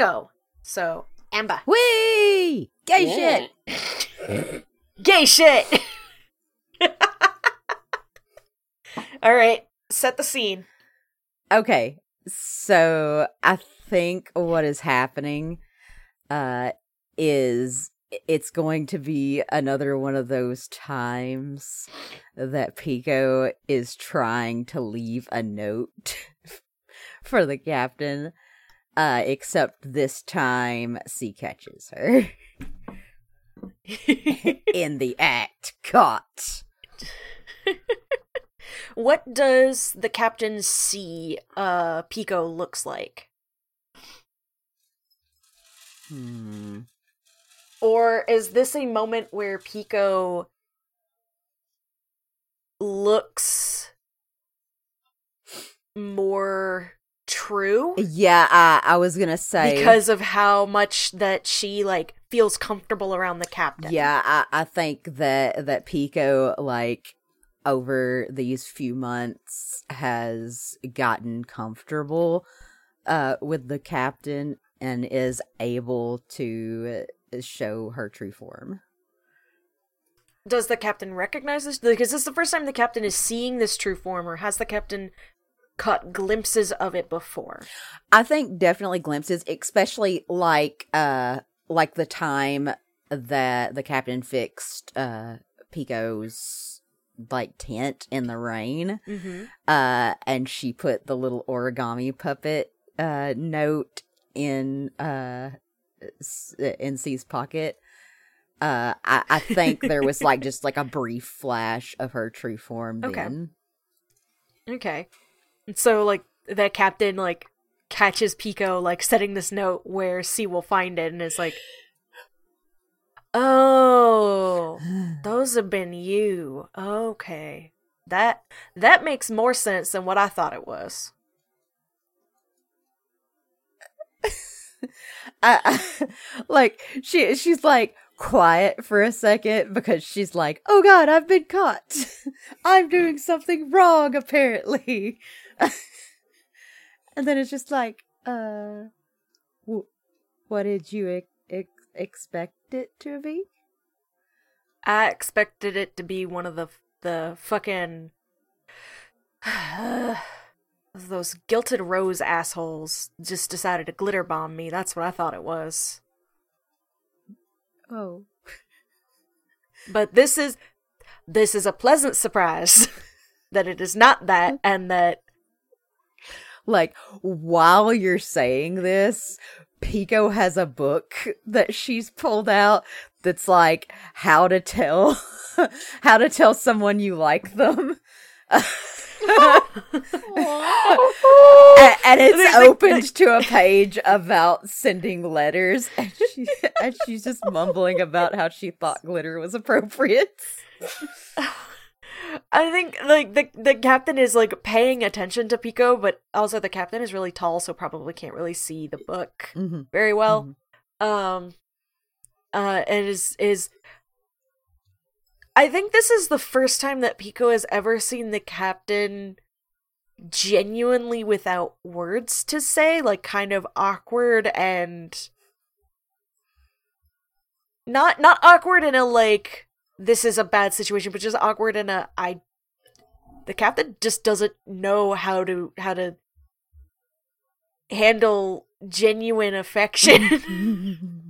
to Pico. So, Amber. Whee! Gay Yeah. shit! Gay shit! All right, set the scene. Okay, so I think what is happening uh is it's going to be another one of those times that Pico is trying to leave a note for the captain. Uh except this time C catches her in the act. Caught. what does the captain see uh Pico looks like? Hmm. Or is this a moment where Pico looks more true Yeah, I, I was gonna say because of how much that she like feels comfortable around the captain? Yeah, I, I think that that Pico like over these few months has gotten comfortable uh with the captain and is able to show her true form. Does the captain recognize this? Like, is this the first time the captain is seeing this true form, or has the captain caught glimpses of it before? I think definitely glimpses, especially like uh like the time that the captain fixed uh Pico's like tent in the rain. Mm-hmm. uh and she put the little origami puppet uh note in uh in C's pocket uh I, I think there was like just like a brief flash of her true form Okay. then Okay. And so, like, the captain, like, catches Pico, like, setting this note where C will find it and is like, Oh, those have been you. Okay. That that makes more sense than what I thought it was. I, I- like she she's like quiet for a second because she's like oh god I've been caught I'm doing something wrong apparently and then it's just like uh w- what did you ex- ex- expect it to be I expected it to be one of the the fucking those gilded rose assholes just decided to glitter bomb me. That's what I thought it was. oh But this is this is a pleasant surprise that it is not that and that like while you're saying this pico has a book that she's pulled out that's like how to tell how to tell someone you like them. A- and it's There's, like, opened to a page about sending letters and, she, and she's just mumbling about how she thought glitter was appropriate I think like the the captain is like paying attention to Pico, but also the captain is really tall, so probably can't really see the book Mhm. very well. Um, uh, and is is. I think this is the first time that Pico has ever seen the captain genuinely without words to say, like kind of awkward and not not awkward in a like this is a bad situation, but just awkward and a I the captain just doesn't know how to how to handle genuine affection.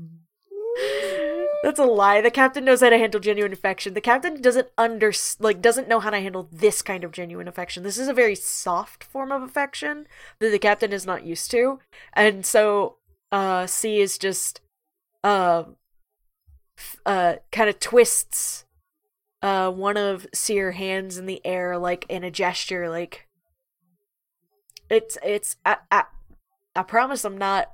That's a lie. The captain knows how to handle genuine affection. The captain doesn't under like doesn't know how to handle this kind of genuine affection. This is a very soft form of affection that the captain is not used to. And so uh C is just uh uh kind of twists uh one of Seer hands in the air like in a gesture like it's it's I I, I promise I'm not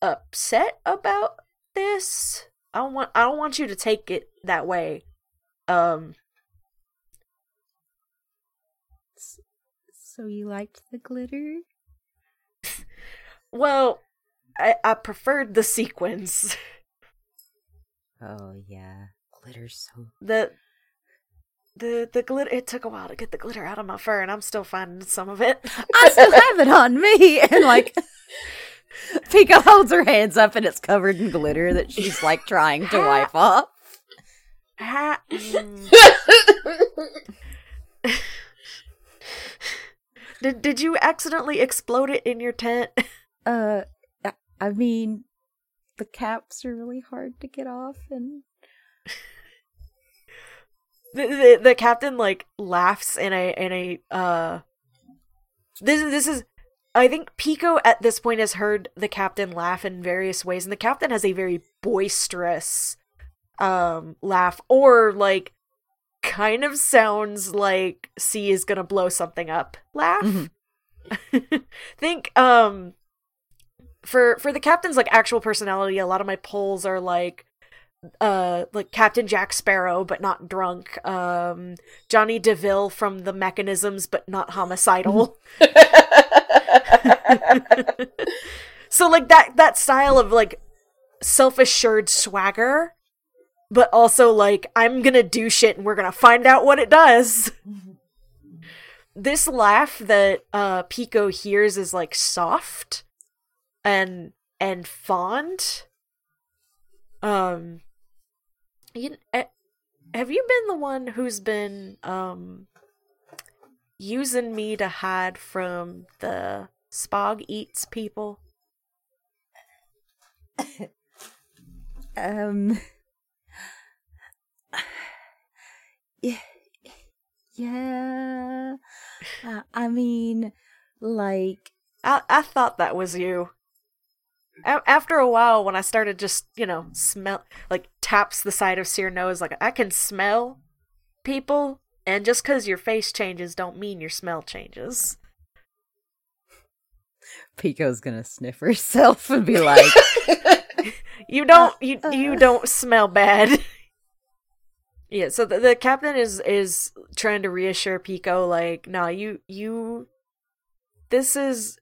upset about this. I don't want I don't want you to take it that way. Um so you liked the glitter well, I I preferred the sequins. oh yeah glitter's so The the the glitter it took a while to get the glitter out of my fur and I'm still finding some of it. I still have it on me. And like Pico holds her hands up and it's covered in glitter that she's like trying to wipe off. Mm. did did you accidentally explode it in your tent? Uh, I mean, the caps are really hard to get off, and the, the, the captain like laughs in a in a uh this this is I think Pico at this point has heard the captain laugh in various ways and the captain has a very boisterous um laugh or like kind of sounds like C is going to blow something up laugh. Mhm. think um for for the captain's like actual personality a lot of my polls are like uh like Captain Jack Sparrow but not drunk um Jonny D'Ville from the mechanisms but not homicidal. So like that that style of like self-assured swagger but also like I'm going to do shit and we're going to find out what it does. This laugh that uh Pico hears is like soft and and fond um you, eh, have you been the one who's been um using me to hide from the spog eats people um, yeah, yeah. Uh, I mean, like, I I thought that was you. A- after a while, when I started just you know smell like taps the side of Seer nose, like I can smell people, and just because your face changes, don't mean your smell changes. Pico's gonna sniff herself and be like, You don't you uh. you don't smell bad. yeah, so the, the captain is is trying to reassure Pico like, "No, you you this is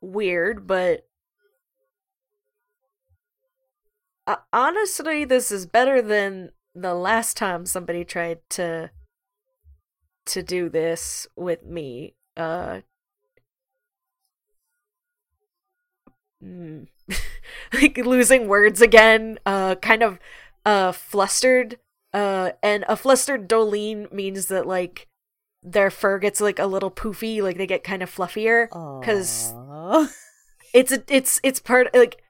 weird, but uh, honestly, this is better than the last time somebody tried to to do this with me. Uh mm, like losing words again, uh kind of uh flustered. Uh and a flustered Dolene means that like their fur gets like a little poofy, like they get kind of fluffier because It's a, it's it's part like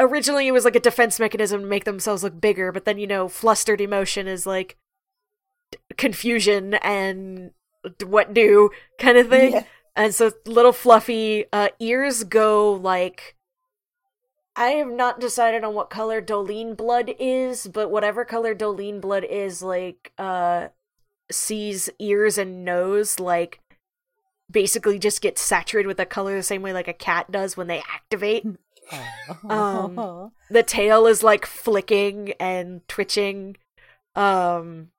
originally it was like a defense mechanism to make themselves look bigger, but then you know flustered emotion is like d- confusion and d- what do kind of thing. Yeah. And so little fluffy uh, ears go like I have not decided on what color Dolene blood is, but whatever color Dolene blood is, like uh sees ears and nose like basically just get saturated with the color the same way like a cat does when they activate. Um, the tail is like flicking and twitching. Um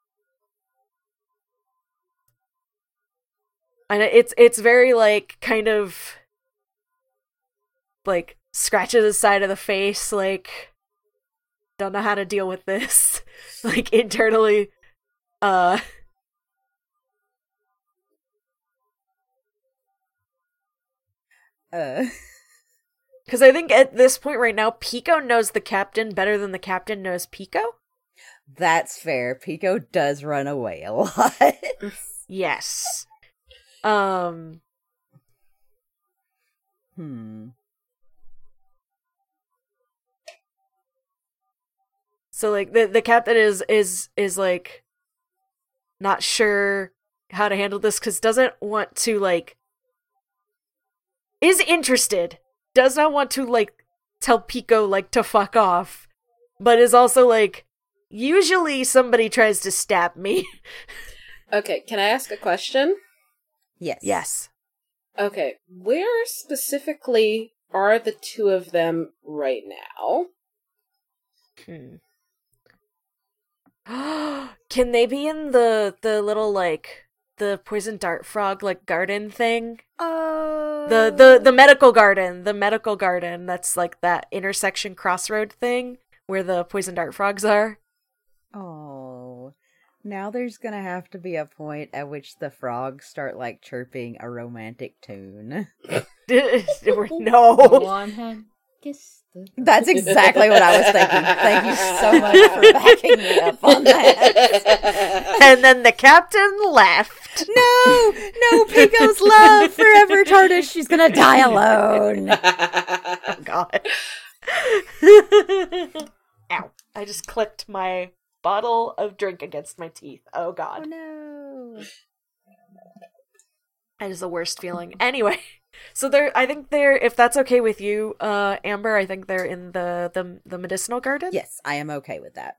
and it's it's very like kind of like scratches the side of the face like don't know how to deal with this like internally uh uh, Because I think at this point right now, Pico knows the captain better than the captain knows Pico. that's fair. Pico does run away a lot. Yes. Um. hmm. So like the the captain is is is like not sure how to handle this because doesn't want to like is interested does not want to like tell Pico like to fuck off, but is also like usually somebody tries to stab me. Okay, can I ask a question? Yes. yes. Okay, where specifically are the two of them right now? Hmm. Can they be in the the little like the poison dart frog like garden thing? Uh, The the the medical garden, the medical garden that's like that intersection crossroad thing where the poison dart frogs are. Oh. Now there's gonna have to be a point at which the frogs start like chirping a romantic tune. no. One hand kiss the That's exactly what I was thinking. Thank you so much for backing me up on that. And then the captain left. No, no, Pico's love forever tarnished. She's gonna die alone. Oh god. Ow. I just clicked my bottle of drink against my teeth. Oh God. Oh god. no. That is the worst feeling. Anyway, so they're I think they're if that's okay with you, uh Amber, I think they're in the the, the medicinal garden. Yes, I am okay with that.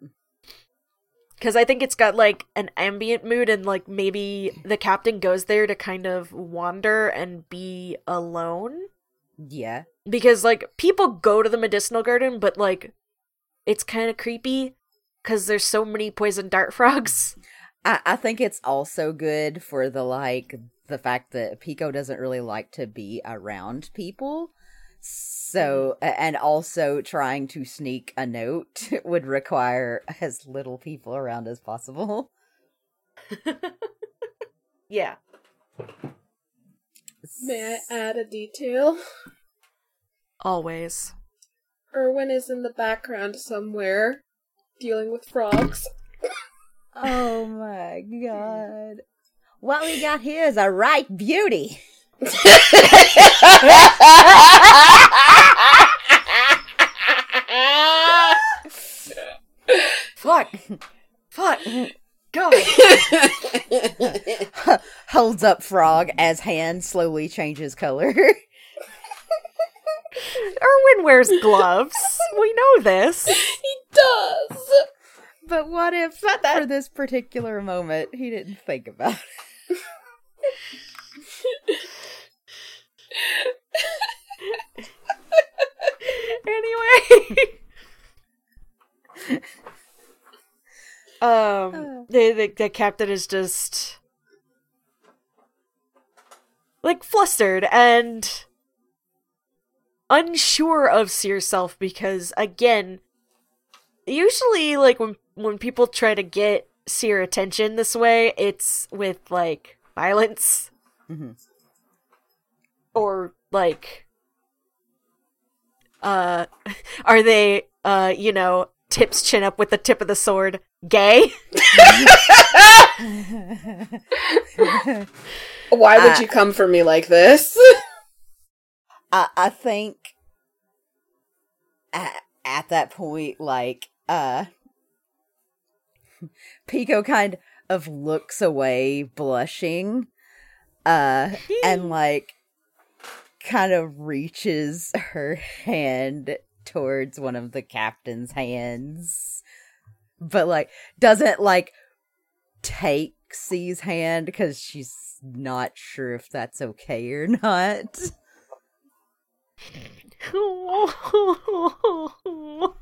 Because I think it's got like an ambient mood, and like maybe the captain goes there to kind of wander and be alone. Yeah. Because like people go to the medicinal garden, but like it's kind of creepy because there's so many poison dart frogs. I, I think it's also good for the like the fact that Pico doesn't really like to be around people. So mm-hmm. and also trying to sneak a note would require as little people around as possible. yeah. May I add a detail? Always. Erwin is in the background somewhere, dealing with frogs. Oh my god. What we got here is a right beauty. Fuck. Fuck. God. Holds up frog as hand slowly changes color. Erwin wears gloves. We know this. he does! but what if Not that- for this particular moment he didn't think about it? Anyway. um, the, the the captain is just like flustered and unsure of yourself because again, usually like when when people try to get seer attention this way, it's with like violence Mhm. or like uh are they uh you know tips chin up with the tip of the sword gay Why would Uh, you come for me like this? I, I think at, at that point, like, uh, Pico kind of looks away, blushing, uh, and like, kind of reaches her hand towards one of the captain's hands, but like, doesn't like take C's hand because she's not sure if that's okay or not.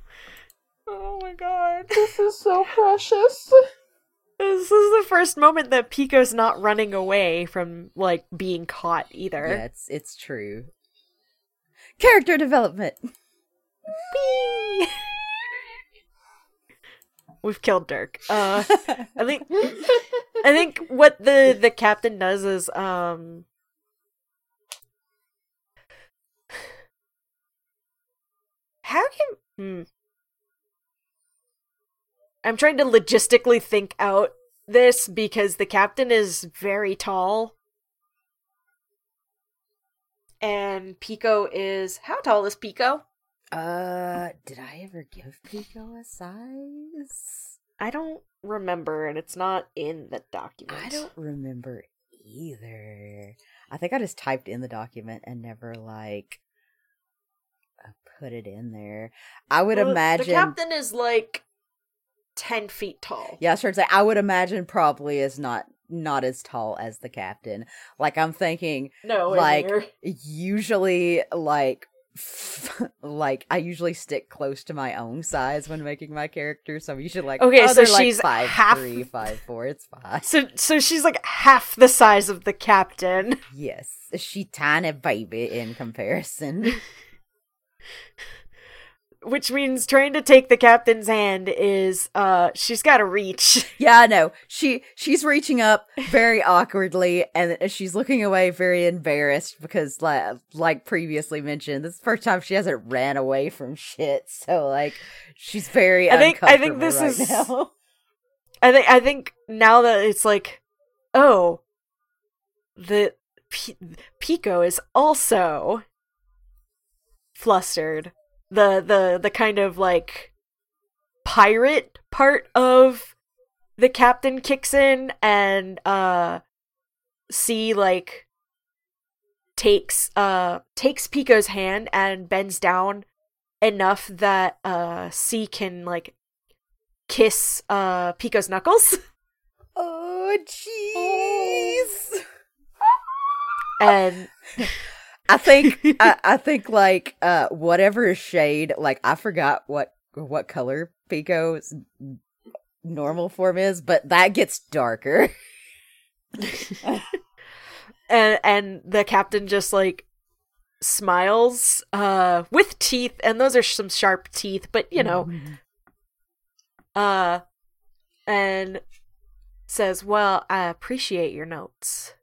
oh my god this is so precious. this is the first moment that pico's not running away from like being caught either Yeah, it's it's true. Character development. Whee! We've killed Dirk. Uh, I think I think what the the captain does is um how can hmm. I'm trying to logistically think out this because the captain is very tall and Pico is how tall is Pico? Uh, did I ever give Pico a size? I don't remember, and it's not in the document. I don't remember either. I think I just typed in the document and never like uh, put it in there. I would Well, imagine. the captain is like ten feet tall. Yeah, trying say I would imagine probably is not not as tall as the captain. Like I'm thinking No, Like, near. usually like like I usually stick close to my own size when making my character, so I'm usually like Okay, oh, so they're, like, she's five half- three, five four. It's fine. so so she's like half the size of the captain. Yes, she tiny baby in comparison. which means trying to take the captain's hand is uh she's got to reach. Yeah, I know. She she's reaching up very awkwardly and she's looking away very embarrassed because like like previously mentioned, this is the first time she hasn't ran away from shit. So like she's very I think- I think this right is- now. I think I think now that it's like, oh, the P- Pico is also flustered. The the the kind of like pirate part of the captain kicks in and uh C like takes uh takes Pico's hand and bends down enough that uh C can like kiss uh Pico's knuckles Oh jeez. and I think I, I think like uh whatever shade like I forgot what what color Pico's normal form is, but that gets darker. and and the captain just like smiles uh with teeth and those are some sharp teeth but you know. Uh and says well i appreciate your notes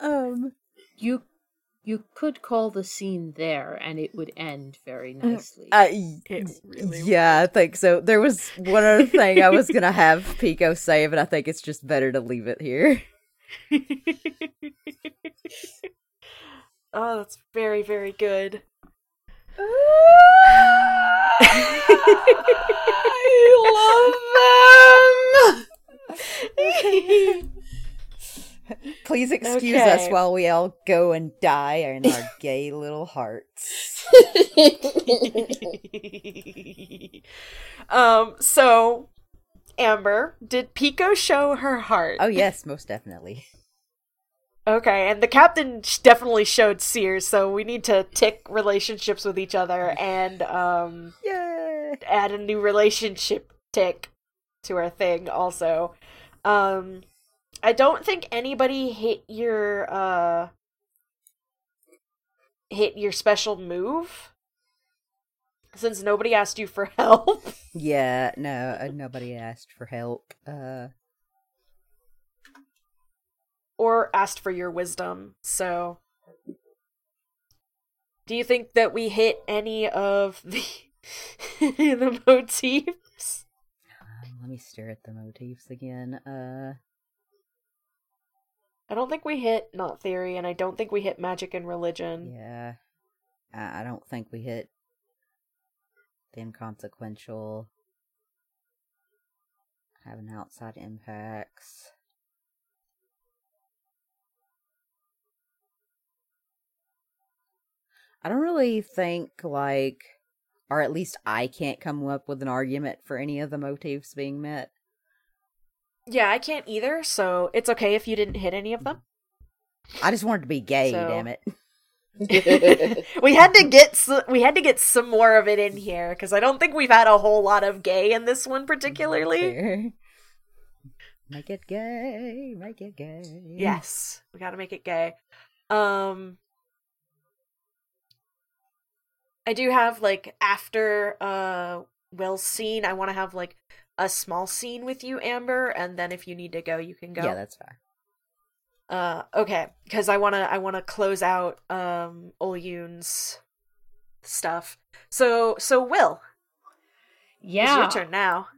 um You you could call the scene there and it would end very nicely. I It really yeah, I think so. There was one other thing I was gonna have Pico say, but I think it's just better to leave it here. oh that's very very good I love them. Please excuse us while we all go and die in our gay little hearts. um so amber did pico show her heart Oh yes, most definitely. Okay, and the captain definitely showed Sears, so we need to tick relationships with each other and um Yay! add a new relationship tick to our thing also. Um I don't think anybody hit your uh hit your special move since nobody asked you for help. Yeah, no, uh, nobody asked for help. Uh, or asked for your wisdom. So, do you think that we hit any of the the motifs? um, let me stare at the motifs again. Uh, I don't think we hit not theory, and I don't think we hit magic and religion. yeah, I, don't think we hit the inconsequential. Having outside impacts. I don't really think like, or at least I can't come up with an argument for any of the motifs being met. Yeah, I can't either, so it's okay if you didn't hit any of them. I just wanted to be gay, So- damn it. we had to get s- we had to get some more of it in here because I don't think we've had a whole lot of gay in this one particularly. Make it gay, make it gay. Yes, we got to make it gay. Um I do have like after uh well scene, I want to have like a small scene with you Amber and then if you need to go, you can go. Yeah, that's fine. uh okay, cuz I want to I want to close out um Olyun's stuff. So so Will, yeah. it's your turn now.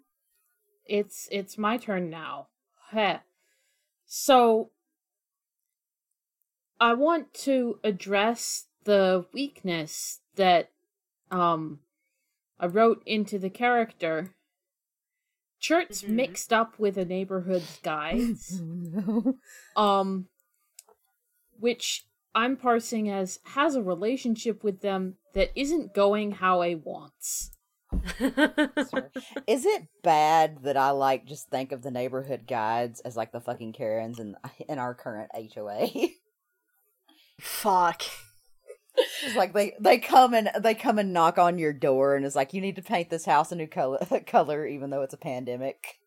It's it's my turn now. Heh. So I want to address the weakness that um I wrote into the character. Church Mhm. mixed up with a neighborhood's guides. no. um which I'm parsing as has a relationship with them that isn't going how I wants. Is it bad that I like just think of the neighborhood guides as like the fucking Karens in in our current HOA? Fuck. It's like they they come and they come and knock on your door and it's like you need to paint this house a new color color even though it's a pandemic.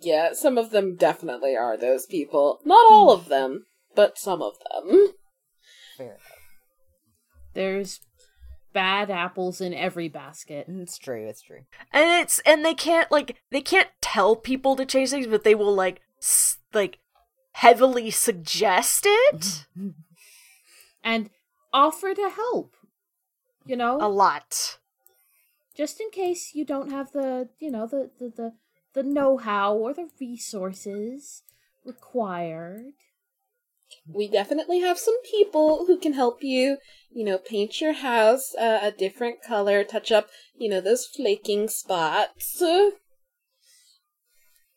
Yeah, some of them definitely are those people. Not all of them, but some of them. Fair There's bad apples in every basket. Mm, it's true. It's true. and it's and they can't like they can't tell people to change things, but they will like s- like heavily suggest it And offer to help. You know? a lot. just in case you don't have the you know the the the, the know-how or the resources required We definitely have some people who can help you, you know, paint your house uh, a different color, touch up, you know, those flaking spots.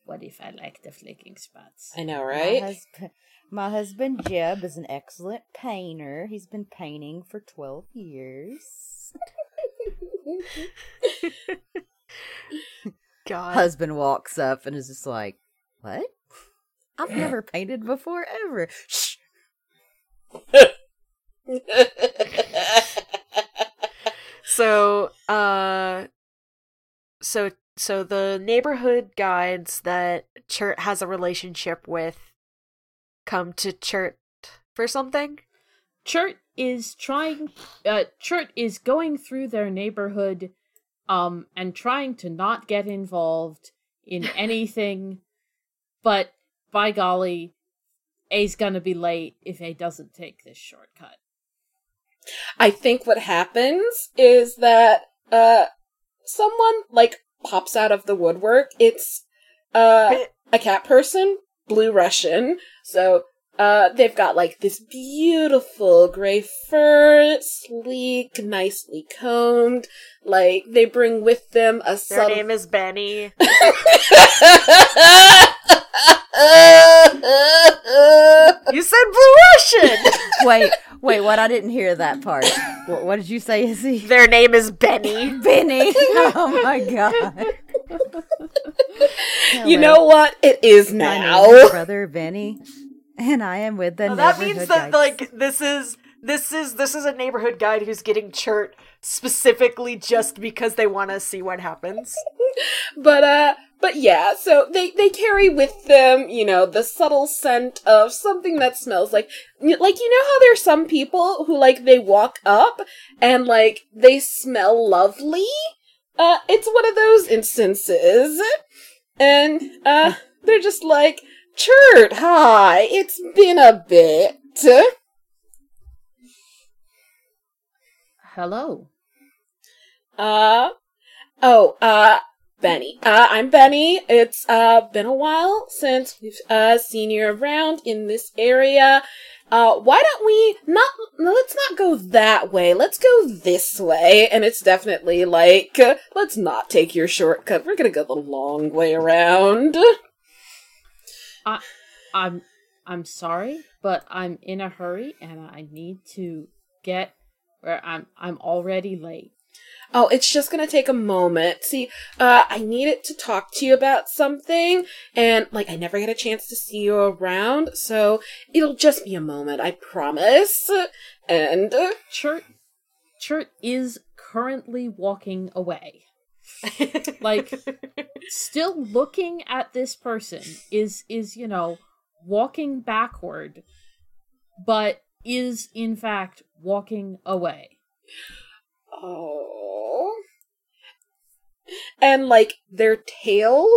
what if i like the flaking spots I know, My, right? husband, my husband Jeb is an excellent painter. He's been painting for twelve years. God. Husband walks up and is just like, "What? I've never painted before ever." Shh. So, uh, so so the neighborhood guides that Chert has a relationship with come to Chert for something. chert is trying uh chert is going through their neighborhood um and trying to not get involved in anything but by golly a's gonna be late if a doesn't take this shortcut I think what happens is that uh someone like pops out of the woodwork. It's uh a cat person, blue Russian. So uh they've got like this beautiful gray fur, sleek, nicely combed. Like they bring with them a Their subtle name is Benny. You said Blue Russian. Wait, wait. What? I didn't hear that part. What, what did you say, Izzy? Their name is Benny. Benny. Oh my god. you know what? It is My now. name is brother Benny, and I am with the Well, that neighborhood means that guides. like this is this is this is a neighborhood guide who's getting Chert specifically just because they want to see what happens. but uh but yeah so they they carry with them you know the subtle scent of something that smells like like you know how there's some people who like they walk up and like they smell lovely uh it's one of those instances. And uh they're just like chert hi it's been a bit. Hello. Uh oh, uh Benny. Uh I'm Benny. It's uh been a while since we've uh seen you around in this area. Uh why don't we not let's not go that way. Let's go this way. And it's definitely like let's not take your shortcut. We're to go the long way around. I'm I'm sorry, but I'm in a hurry and I need to get where I'm I'm already late. Oh, it's just gonna take a moment. See, uh, I needed to talk to you about something, and, like, I never get a chance to see you around, so it'll just be a moment, I promise. And, uh, Chert Chert is currently walking away. Like still looking at this person is is, you know, walking backward, but is in fact walking away. Oh. And, like, their tail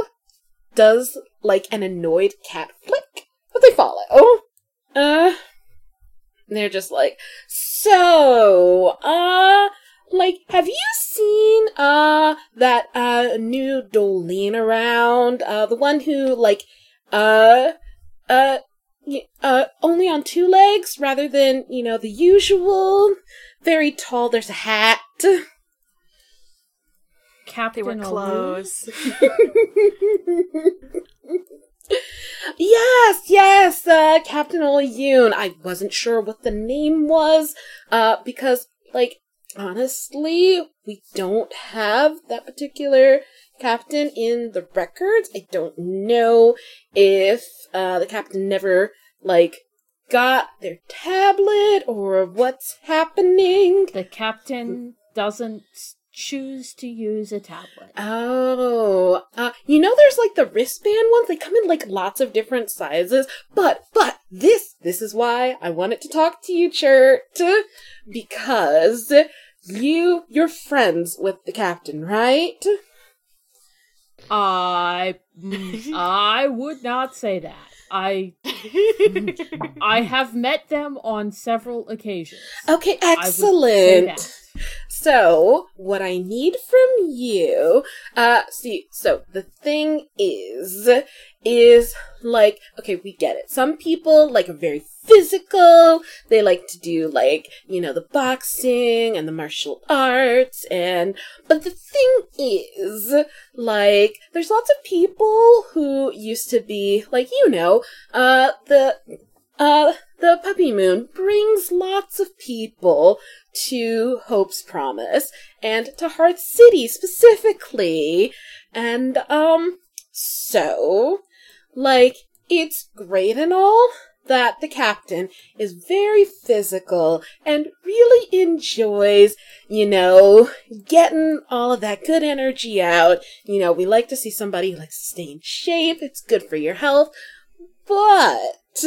does, like, an annoyed cat flick, but they follow. Uh, they're just like, so, uh, like, have you seen, uh, that, uh, new Dolene around? Uh, the one who, like, uh, uh, uh, only on two legs rather than, you know, the usual. Very tall, there's a hat. Captain they were Alou- close. yes, yes, uh, Captain Olayun. I wasn't sure what the name was, uh, because, like, honestly, we don't have that particular captain in the records. I don't know if, uh, the captain never, like, got their tablet or what's happening. The captain doesn't choose to use a tablet. Oh, uh, you know, there's like the wristband ones. They come in like lots of different sizes. But, but this, this is why I wanted to talk to you, Chert, because you, you're friends with the captain, right? I mm, I would not say that. I I have met them on several occasions. Okay, I would say excellent. So, what I need from you, uh, see, so the thing is, is like, okay, we get it. Some people, like, are very physical. They like to do, like, you know, the boxing and the martial arts and, but the thing is, like, there's lots of people who used to be, like, you know, uh, the, uh, the puppy moon brings lots of people to Hope's Promise and to Hearth City specifically. And, um, so, like, it's great and all that the captain is very physical and really enjoys, you know, getting all of that good energy out. You know, we like to see somebody who likes to stay in shape. It's good for your health. But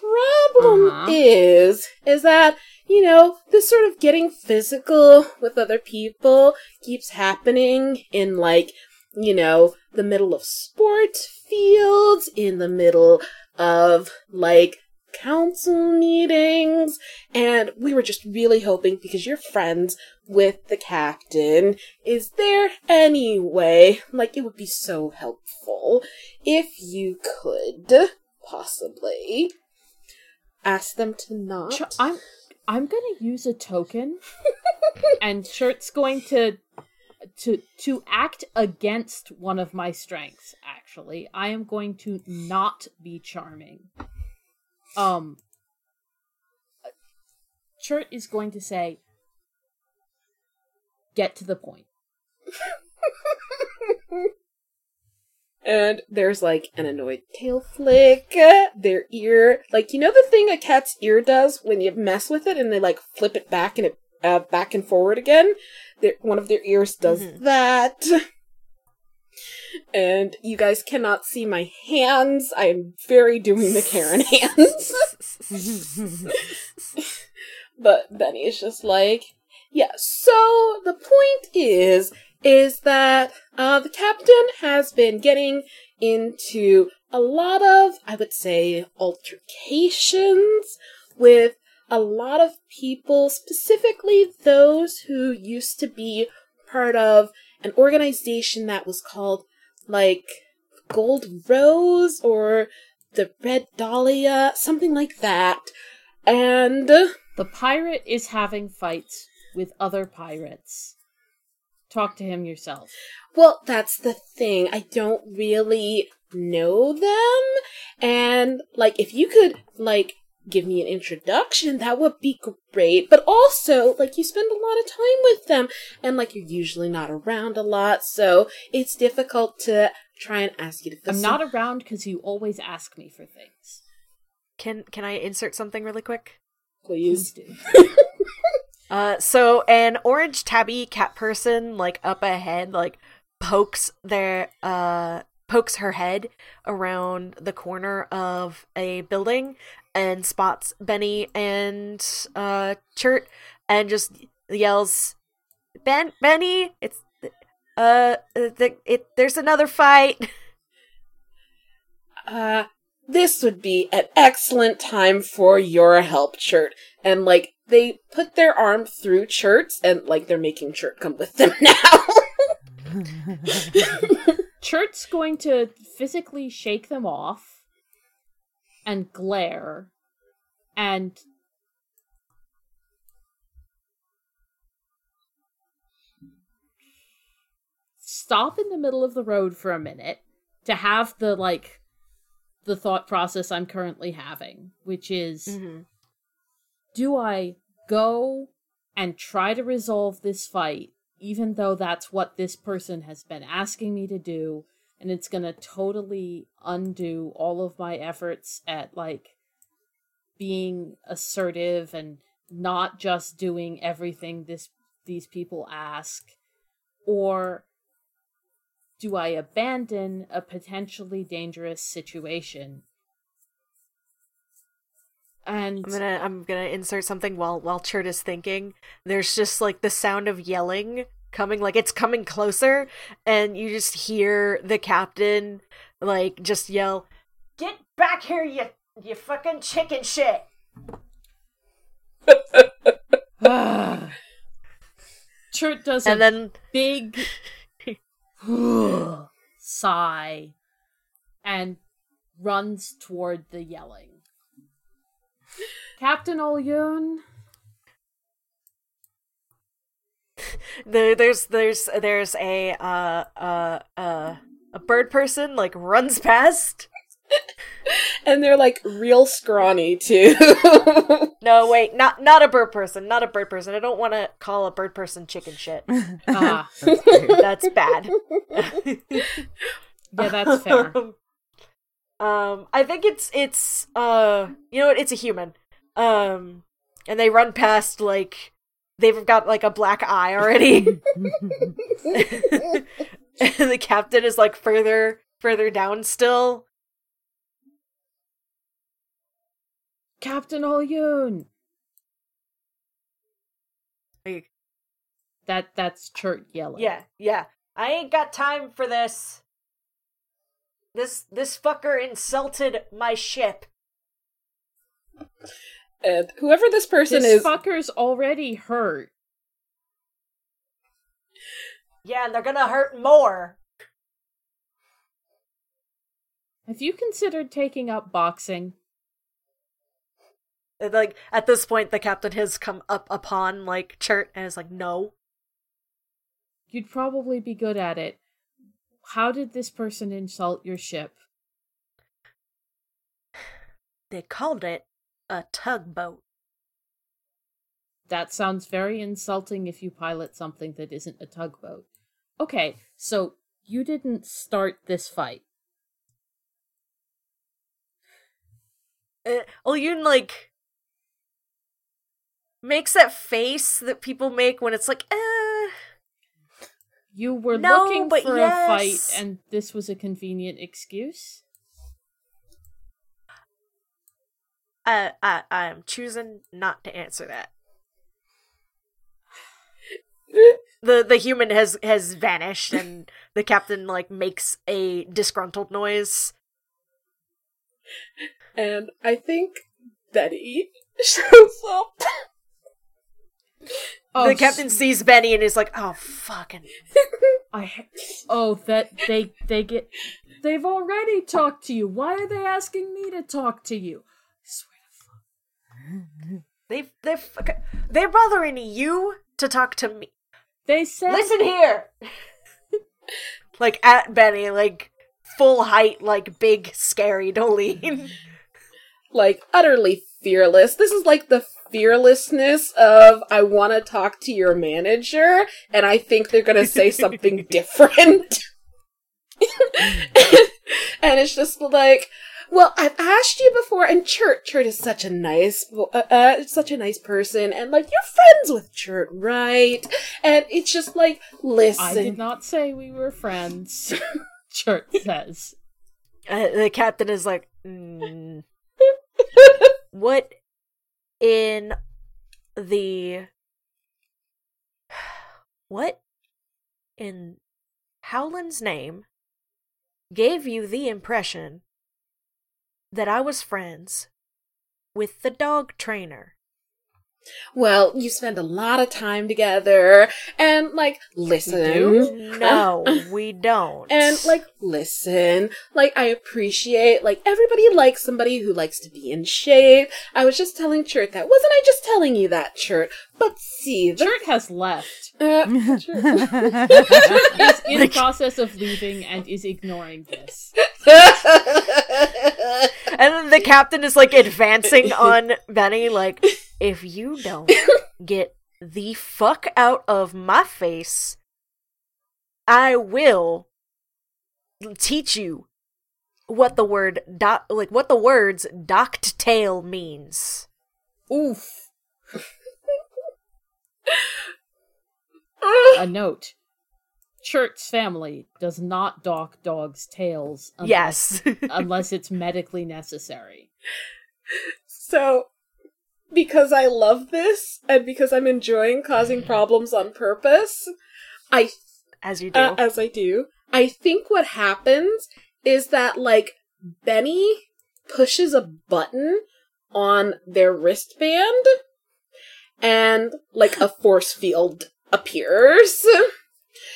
problem Uh-huh. is, is that, you know, this sort of getting physical with other people keeps happening in like, you know, the middle of sport fields, in the middle of like council meetings, and we were just really hoping because you're friends with the captain, is there any way, like it would be so helpful if you could possibly ask them to not. Ch- I'm I'm gonna use a token, and Chert's going to to to act against one of my strengths. Actually, I am going to not be charming. Um, Chert is going to say, "Get to the point." And there's like an annoyed tail flick. Their ear, like you know the thing a cat's ear does when you mess with it and they like flip it back and it uh, back and forward again. Their, one of their ears does Mhm. that. And you guys cannot see my hands. I am very doing the Karen hands. but Benny is just like, yeah. So the point is, is that uh, the captain has been getting into a lot of, I would say, altercations with a lot of people, specifically those who used to be part of an organization that was called like Gold Rose or the Red Dahlia, something like that. And The pirate is having fights with other pirates. Talk to him yourself. Well, that's the thing. I don't really know them. And, like, if you could, like, give me an introduction, that would be great. But also, like, you spend a lot of time with them. And, like, you're usually not around a lot. So it's difficult to try and ask you to I'm facil- not around because you always ask me for things. Can can I insert something really quick? Please. do. Uh, so an orange tabby cat person, like up ahead, like pokes their uh pokes her head around the corner of a building and spots Benny and uh Chert and just yells, "Ben, Benny, it's uh the it there's another fight." uh, this would be an excellent time for your help, Chert. And like they put their arm through Chert's, and like they're making Chert come with them now. Chert's going to physically shake them off and glare and stop in the middle of the road for a minute to have the like the thought process I'm currently having, which is Mm-hmm. Do I go and try to resolve this fight, even though that's what this person has been asking me to do, and it's gonna totally undo all of my efforts at like being assertive and not just doing everything this these people ask? Or do I abandon a potentially dangerous situation? And I'm gonna I'm gonna insert something while while Chert is thinking. There's just like the sound of yelling coming, like it's coming closer, and you just hear the captain like just yell, "Get back here, you you fucking chicken shit!" Chert does And a then big sigh and runs toward the yelling. Captain Olyun, the, there's there's there's a uh uh uh a bird person like runs past. and they're like real scrawny too. No, wait, not not a bird person, not a bird person. I don't want to call a bird person chicken shit. ah, That's. That's bad. yeah, that's fair. Um, I think it's it's uh, you know what? It's a human. Um, and they run past like they've got like a black eye already. and the captain is like further further down still. Captain Olyun. Like, That that's Chert yelling. yeah, yeah. I ain't got time for this. This this fucker insulted my ship. and whoever this person is This is, fucker's already hurt. Yeah, and they're gonna hurt more. Have you considered taking up boxing? And, like at this point the captain has come up upon like Chert and is like, no. You'd probably be good at it. How did this person insult your ship? They called it a tugboat. That sounds very insulting if you pilot something that isn't a tugboat. Okay, so you didn't start this fight. Uh, Olyun like makes that face that people make when it's like, eh. You were No, looking for a fight and this was a convenient excuse? I I I'm choosing not to answer that. The the human has has vanished and the captain like makes a disgruntled noise. and I think Betty shows up. Oh, the captain sees Benny and is like, "Oh fucking I ha- oh that they they get they've already talked to you. Why are they asking me to talk to you? I swear to fuck. they they fuck- they're bothering you to talk to me. They said Listen here. like at Benny, like full height, like big scary Dolene. like utterly fearless. This is like the fearlessness of I want to talk to your manager and I think they're going to say something different. and it's just like well, I've asked you before, and Chert, Chert is such a nice, uh, uh, such a nice person, and like you're friends with Chert, right? And it's just like, listen, I did not say we were friends. Chert says. Uh, the captain is like, mm, what in the what in Howland's name gave you the impression that I was friends with the dog trainer? Well, you spend a lot of time together, and like, listen, No, we don't. And like, listen, like, I appreciate, like, everybody likes somebody who likes to be in shape. I was just telling Chert that. Wasn't I just telling you that, Chert? But see, the. Chert has left. Uh, Is in the process of leaving and is ignoring this. And then the captain is like advancing on Benny, like, if you don't get the fuck out of my face, I will teach you what the word doc, like what the words docked tail means. Oof. A note. Chert's family does not dock dogs' tails unless, yes. unless it's medically necessary. So, because I love this and because I'm enjoying causing problems on purpose, I As you do. uh, as I do, I think what happens is that like Benny pushes a button on their wristband and like a force field appears.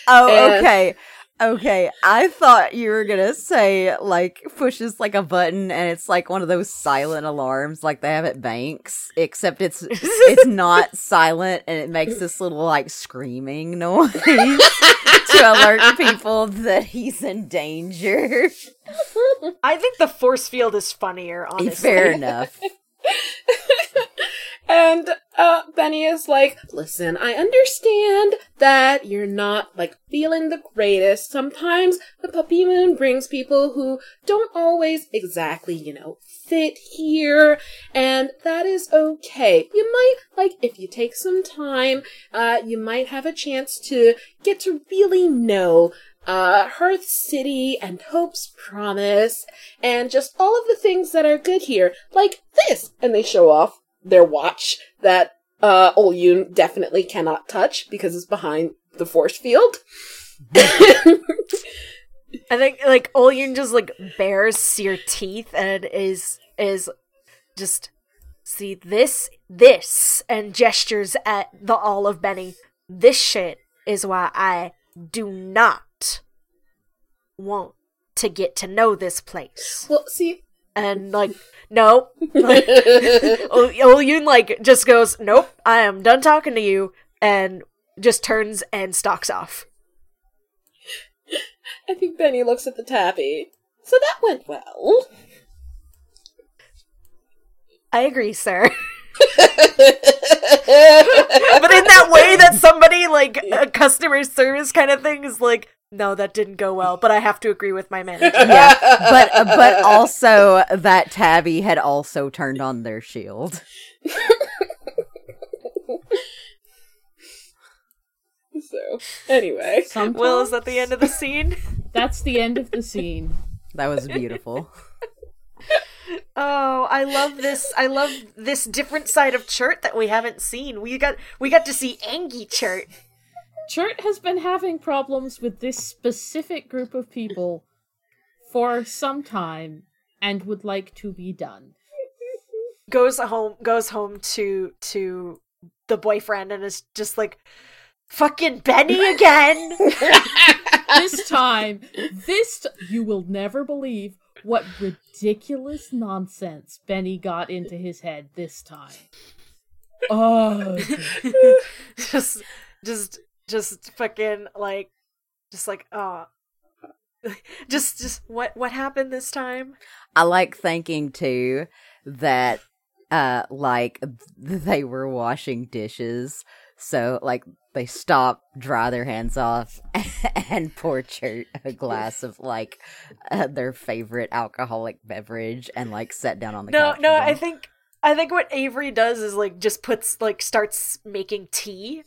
Oh, And- okay. Okay. I thought you were gonna say like pushes like a button and it's like one of those silent alarms like they have at banks, except it's it's not silent and it makes this little like screaming noise to alert people that he's in danger. I think the force field is funnier, honestly. Fair enough. And uh Benny is like, "Listen, I understand that you're not like feeling the greatest. Sometimes the puppy moon brings people who don't always exactly, you know, fit here, and that is okay. You might like if you take some time, uh you might have a chance to get to really know uh, Hearth City and Hope's Promise, and just all of the things that are good here, like this. And they show off their watch that uh, Olyun definitely cannot touch because it's behind the force field. I think like Olyun just like bares your teeth and is is just see this this and gestures at the all of Benny. This shit is why I do not want to get to know this place. well, see, And like no, like, Ol- Olyun like just goes nope. I am done talking to you and just turns and stalks off. I think Benny looks at the tabby. So that went well. I agree, sir. but in that way that somebody like a customer service kind of thing is like no that didn't go well but i have to agree with my manager Yeah. But uh, but also that tabby had also turned on their shield. so, anyway. Sometimes will is that the end of the scene That's the end of the scene. That was beautiful. oh i love this i love this different side of chert that we haven't seen we got we got to see angie chert Chert has been having problems with this specific group of people for some time and would like to be done. goes home goes home to to the boyfriend and is just like fucking benny again This time, this t- you will never believe what ridiculous nonsense Benny got into his head this time. Oh, just just just fucking like just like oh just just what what happened this time? I like thinking too that uh like they were washing dishes so like they stop dry their hands off and pour a glass of like uh, their favorite alcoholic beverage and like sit down on the no couch no i think i think what avery does is like just puts like starts making tea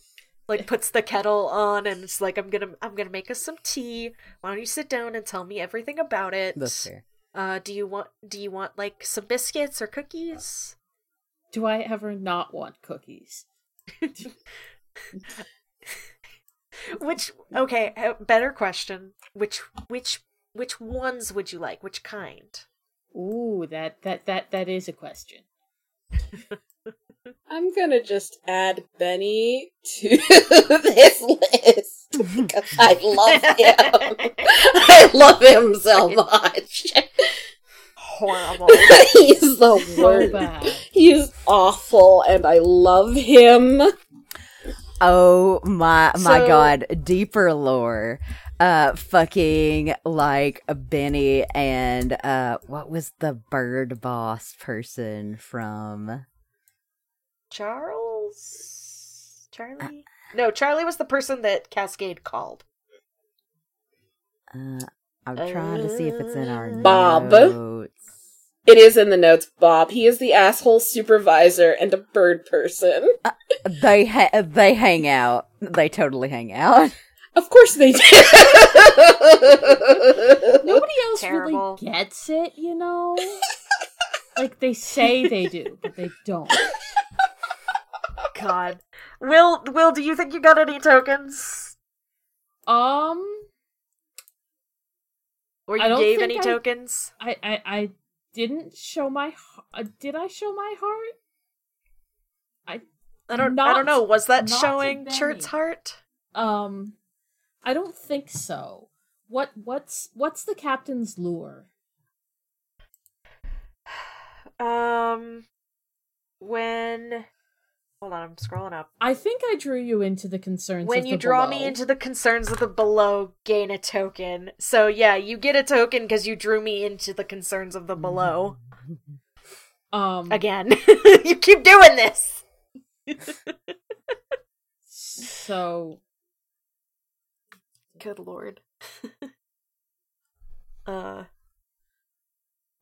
like puts the kettle on and it's like i'm gonna i'm gonna make us some tea why don't you sit down and tell me everything about it That's fair. uh do you want do you want like some biscuits or cookies do I ever not want cookies? which okay uh, better question which which which ones would you like which kind Ooh, that that that that is a question. I'm gonna just add Benny to this list because I love him. I love him so much. horrible He's the worst. bad. He's awful, and I love him. Oh my my So- god, deeper lore. Uh fucking like Benny and uh what was the bird boss person from Charles? Charlie? Uh, no, Charlie was the person that Cascade called. uh I'm trying to see if it's in our uh, Bob. notes. It is in the notes, Bob. He is the asshole supervisor and a bird person. Uh, they ha- they hang out. They totally hang out. Of course they do. Nobody else Terrible. really gets it, you know? like they say they do, but they don't. God. Will, Will, do you think you got any tokens? Um Or I you gave any I- tokens? I I, I didn't show my uh, did I show my heart? I I don't. Know. I don't know. Was that showing Chert's heart? Um I don't think so. What what's what's the captain's lure? Um, when. Hold on, I'm scrolling up. I think I drew you into the concerns When you draw me into the concerns of the below, gain a token. So yeah, you get a token because you drew me into the concerns of the below. um Again, you keep doing this. so Good lord. uh,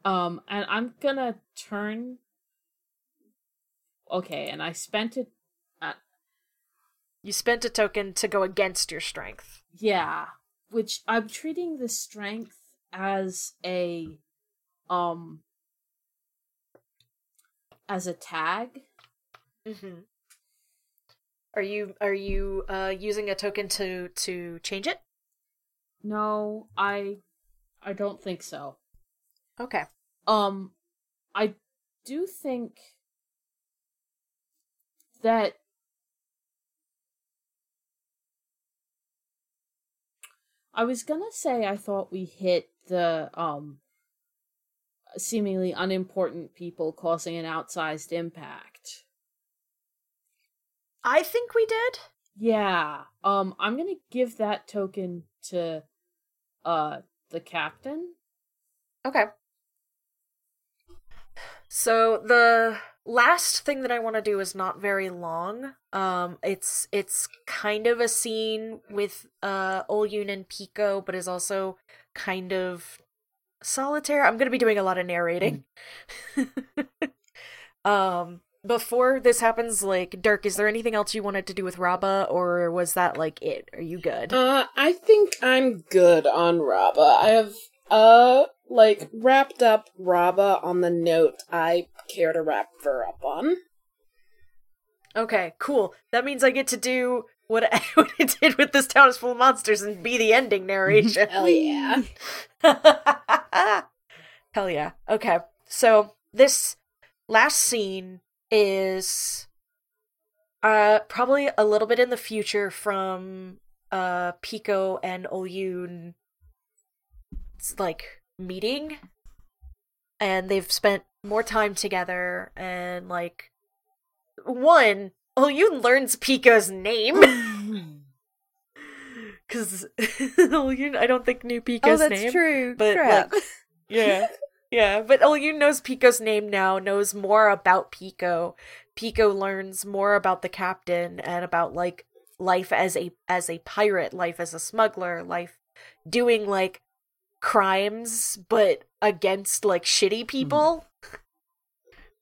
Um, and I'm gonna turn. Okay, and I spent it. you spent a token to go against your strength. Yeah, which I'm treating the strength as a, um, as a tag. Mm-hmm. Are you are you uh using a token to to change it? No, I, I don't think so. Okay. Um, I do think that I was gonna say I thought we hit the um seemingly unimportant people causing an outsized impact. I think we did. Yeah. Um I'm to give that token to uh the captain. Okay. So the last thing that I want to do is not very long. Um it's it's kind of a scene with uh Olyun and Pico, but is also kind of solitaire. I'm to be doing a lot of narrating. um before this happens like Dirk, is there anything else you wanted to do with Raba or was that like it? Are you good? Uh, I think I'm good on Raba. I have, uh, like, wrapped up Raba on the note I care to wrap her up on. Okay, cool. That means I get to do what I, what I did with this town is full of monsters and be the ending narration. Hell yeah. Hell yeah. Okay, so this last scene is uh probably a little bit in the future from uh Pico and Olyun it's like meeting and they've spent more time together and like one Olyun learns Pico's name mm-hmm. because Olyun I don't think knew Pico's oh, that's name true. but, Crap. like, yeah. Yeah, but Olyun knows Pico's name now, knows more about Pico. Pico learns more about the captain and about like life as a as a pirate, life as a smuggler, life doing like crimes but against like shitty people.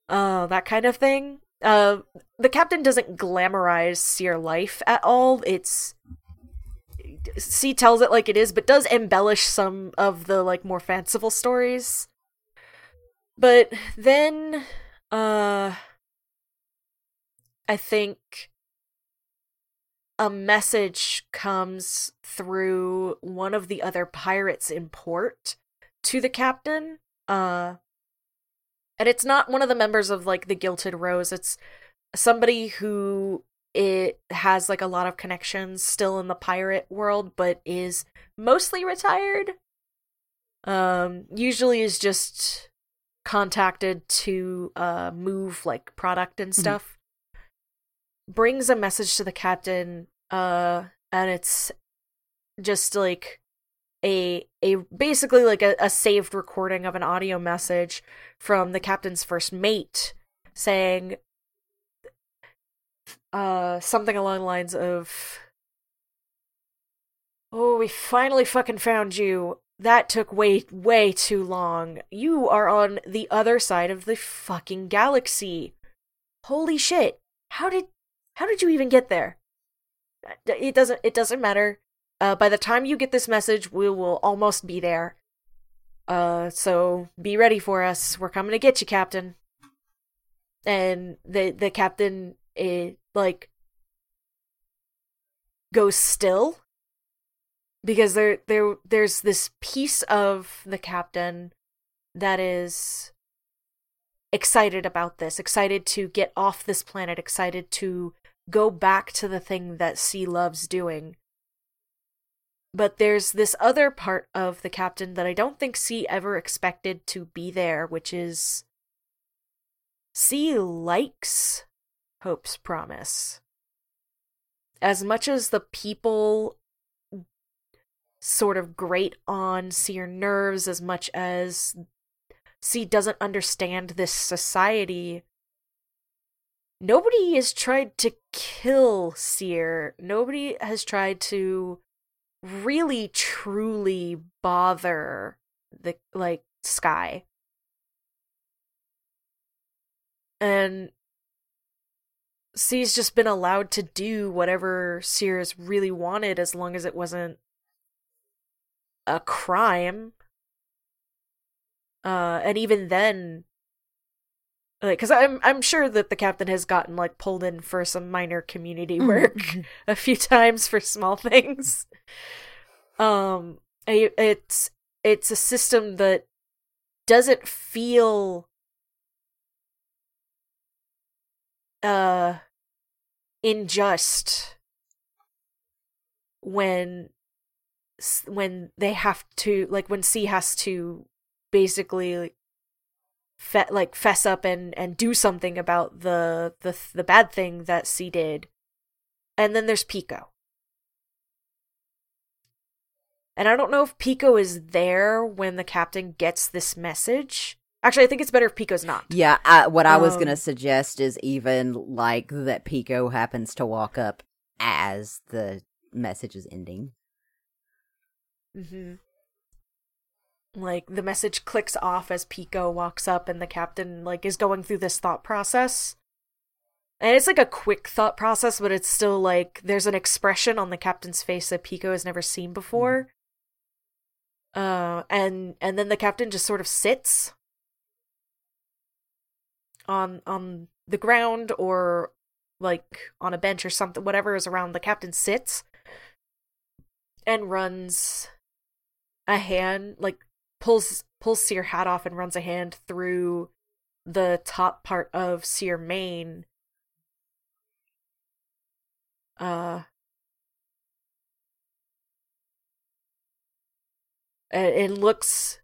Uh that kind of thing. Uh the captain doesn't glamorize Seer life at all. It's C tells it like it is, but does embellish some of the like more fanciful stories. But then uh I think a message comes through one of the other pirates in port to the captain. Uh and it's not one of the members of like the Gilded Rose, it's somebody who it has like a lot of connections still in the pirate world but is mostly retired um usually is just contacted to uh move like product and Mhm. stuff brings a message to the captain uh and it's just like a a basically like a, a saved recording of an audio message from the captain's first mate saying uh something along the lines of Oh, we finally fucking found you. that took way, way too long. You are on the other side of the fucking galaxy. Holy shit. How did, how did you even get there? It doesn't, it doesn't matter. Uh, by the time you get this message, we will almost be there. Uh, so be ready for us. We're coming to get you, Captain. And the the captain, it, like, goes still because there there there's this piece of the captain that is excited about this, excited to get off this planet, excited to go back to the thing that C loves doing. But there's this other part of the captain that I don't think C ever expected to be there, which is C likes Hope's promise. As much as the people sort of grate on Seer nerves, as much as C doesn't understand this society, nobody has tried to kill Seer. Nobody has tried to really truly bother the like sky and C's just been allowed to do whatever Sears really wanted as long as it wasn't a crime. Uh, and even then, like, cause I'm I'm sure that the captain has gotten like pulled in for some minor community work a few times for small things. Um, it's it's a system that doesn't feel uh unjust when when they have to like when C has to basically like, fe- like fess up and and do something about the the the bad thing that C did. And then there's Pico. And I don't know if Pico is there when the captain gets this message. Actually, I think it's better if Pico's not. Yeah, I, what I was Um, gonna suggest is even like that Pico happens to walk up as the message is ending. Mm hmm Like the message clicks off as Pico walks up, and the captain like is going through this thought process. And it's like a quick thought process, but it's still like there's an expression on the captain's face that Pico has never seen before. Uh, and and then the captain just sort of sits on on the ground or like on a bench or something, whatever is around. The captain sits and runs a hand like pulls pulls Seer hat off and runs a hand through the top part of Seer mane. Uh and it looks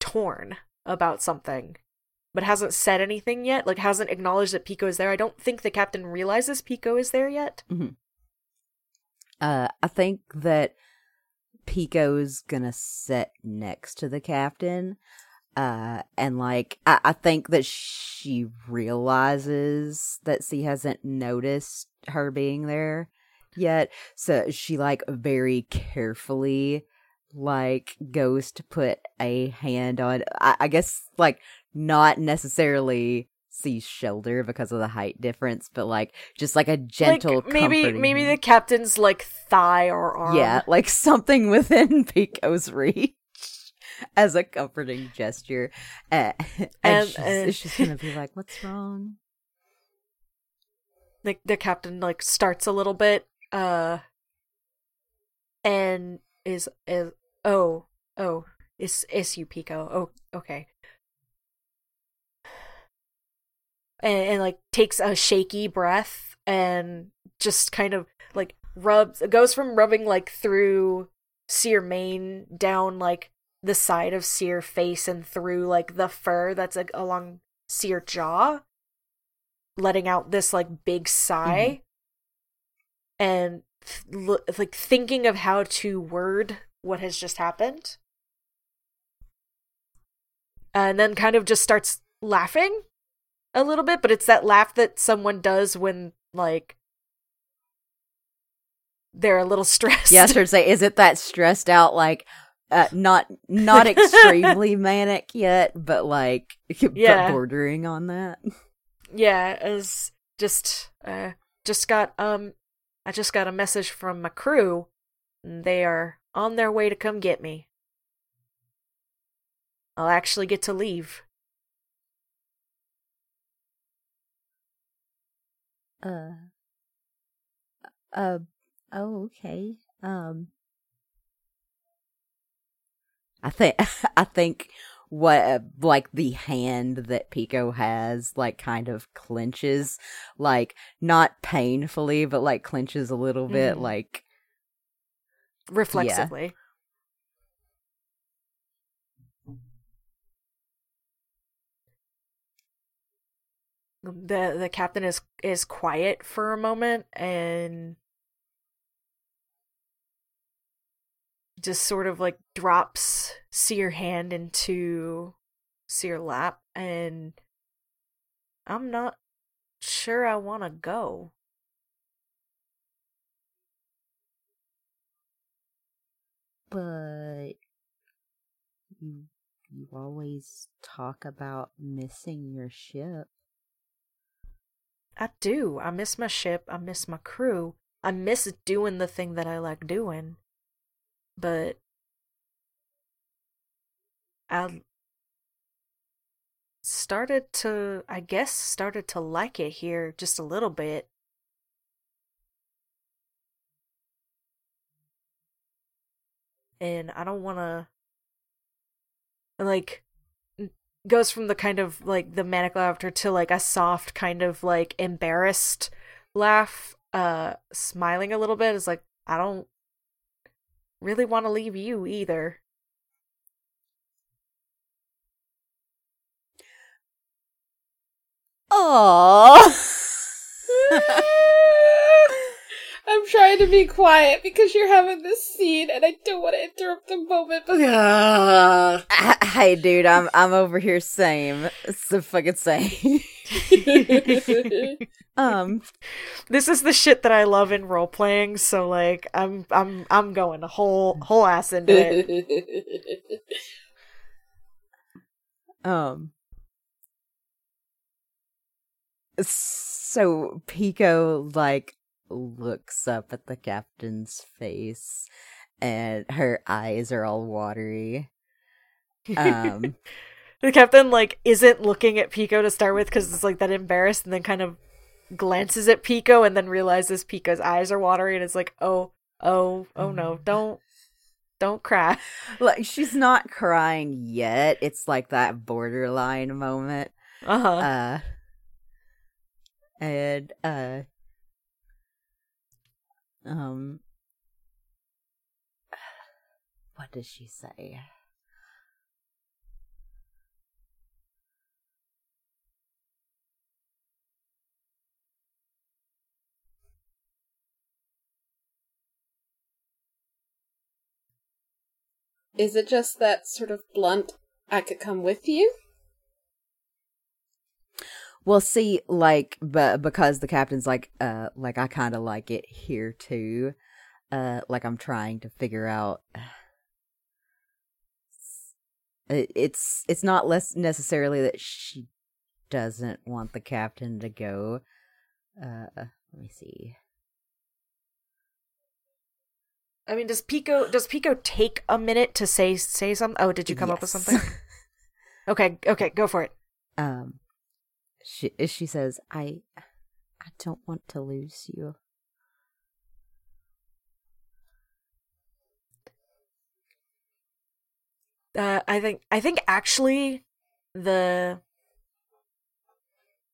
torn about something but hasn't said anything yet like hasn't acknowledged that pico is there. I don't think the captain realizes pico is there yet. Uh, I think that Pico's gonna sit next to the captain. Uh, and like, I, I think that she realizes that she hasn't noticed her being there yet. So she like very carefully like goes to put a hand on, I, I guess like not necessarily C's shoulder because of the height difference, but like just like a gentle, like maybe maybe the captain's like thigh or arm Yeah, like something within Pico's reach as a comforting gesture. Uh, and And- she's, and- she's gonna be like, "What's wrong?" the the captain like starts a little bit uh and is is oh oh is is you pico oh okay and, and like takes a shaky breath and just kind of like rubs goes from rubbing like through seer mane down like the side of seer face and through like the fur that's like along seer jaw letting out this like big sigh. Mm-hmm. And th- like thinking of how to word what has just happened. And then kind of just starts laughing a little bit but it's that laugh that someone does when like they're a little stressed Yeah, I was say, is it that stressed out like, uh, not not extremely manic yet, but like but bordering on that. Yeah, as just uh just got um I just got a message from my crew. They are on their way to come get me. I'll actually get to leave. Uh. Uh. Oh, okay. Um. I think I think what uh, like the hand that Pico has like kind of clenches, like not painfully, but like clenches a little bit, Mhm. like Reflexively. The the captain is is quiet for a moment and just sort of like drops Seer hand into Seer lap and I'm not sure I want to go. but you you always talk about missing your ship. I do. I miss my ship. I miss my crew. I miss doing the thing that I like doing. But I started to, I guess, started to like it here just a little bit. And I don't want to, like, goes from the kind of like the manic laughter to like a soft kind of like embarrassed laugh uh smiling a little bit is like i don't really want to leave you either Oh. I'm trying to be quiet because you're having this scene and I don't want to interrupt the moment. But Ah. hey, dude, I'm I'm over here. Same. It's the fucking same. um. this is the shit that i love in role playing so like i'm i'm i'm going a whole whole ass into it Um. So Pico like looks up at the captain's face, and her eyes are all watery. Um. the captain like isn't looking at pico to start with because it's like that embarrassed and then kind of glances at pico and then realizes pico's eyes are watery and it's like oh oh oh no don't don't cry like she's not crying yet. It's like that borderline moment. uh-huh Uh and uh um what does she say? Is it just that sort of blunt, I could come with you? Well, see, like, but because the captain's like, uh, like I kind of like it here too. Uh, like I'm trying to figure out. It's it's not less necessarily that she doesn't want the captain to go. Uh, let me see. I mean, does Pico does Pico take a minute to say say something? Oh, did you come up with something? Okay, okay, go for it. um, she she says, "I, I don't want to lose you." Uh, I think I think actually the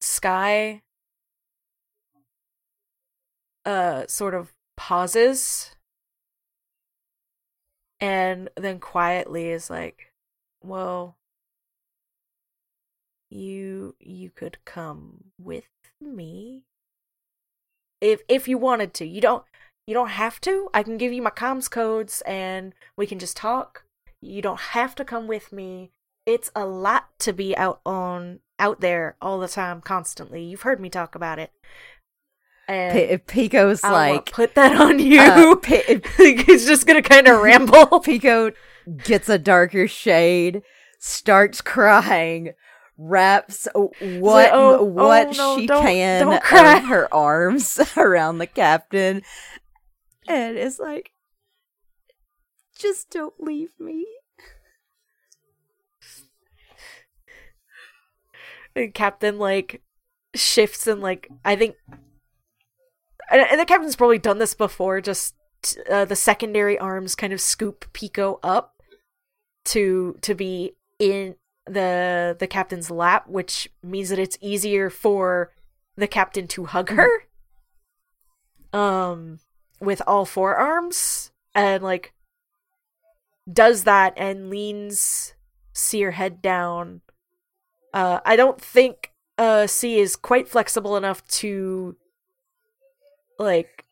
sky uh sort of pauses and then quietly is like, "Well, you you could come with me if if you wanted to. You don't you don't have to. I can give you my comms codes and we can just talk. You don't have to come with me. It's a lot to be out on out there all the time constantly. You've heard me talk about it. And P- Pico's I like, put that on you. uh, Pi- He's just gonna kind of ramble. Pico gets a darker shade, starts crying, wraps what like, oh, what oh, no, she don't- can don't cry. her arms around the captain, and is like, "Just don't leave me." And Captain like shifts and like I think, and, and the captain's probably done this before. Just uh, the secondary arms kind of scoop Pico up to to be in the the captain's lap, which means that it's easier for the captain to hug her. Um, with all four arms and like does that and leans see her head down uh, I don't think uh, C is quite flexible enough to like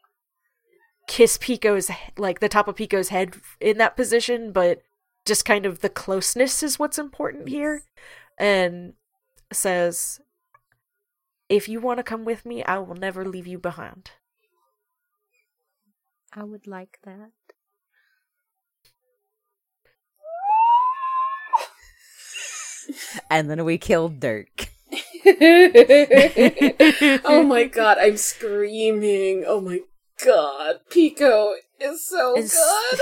kiss Pico's like the top of Pico's head in that position, but just kind of the closeness is what's important here. And says, "If you want to come with me, I will never leave you behind." I would like that. and then we killed Dirk. oh my god, I'm screaming. Oh my god. Pico is so Is- good.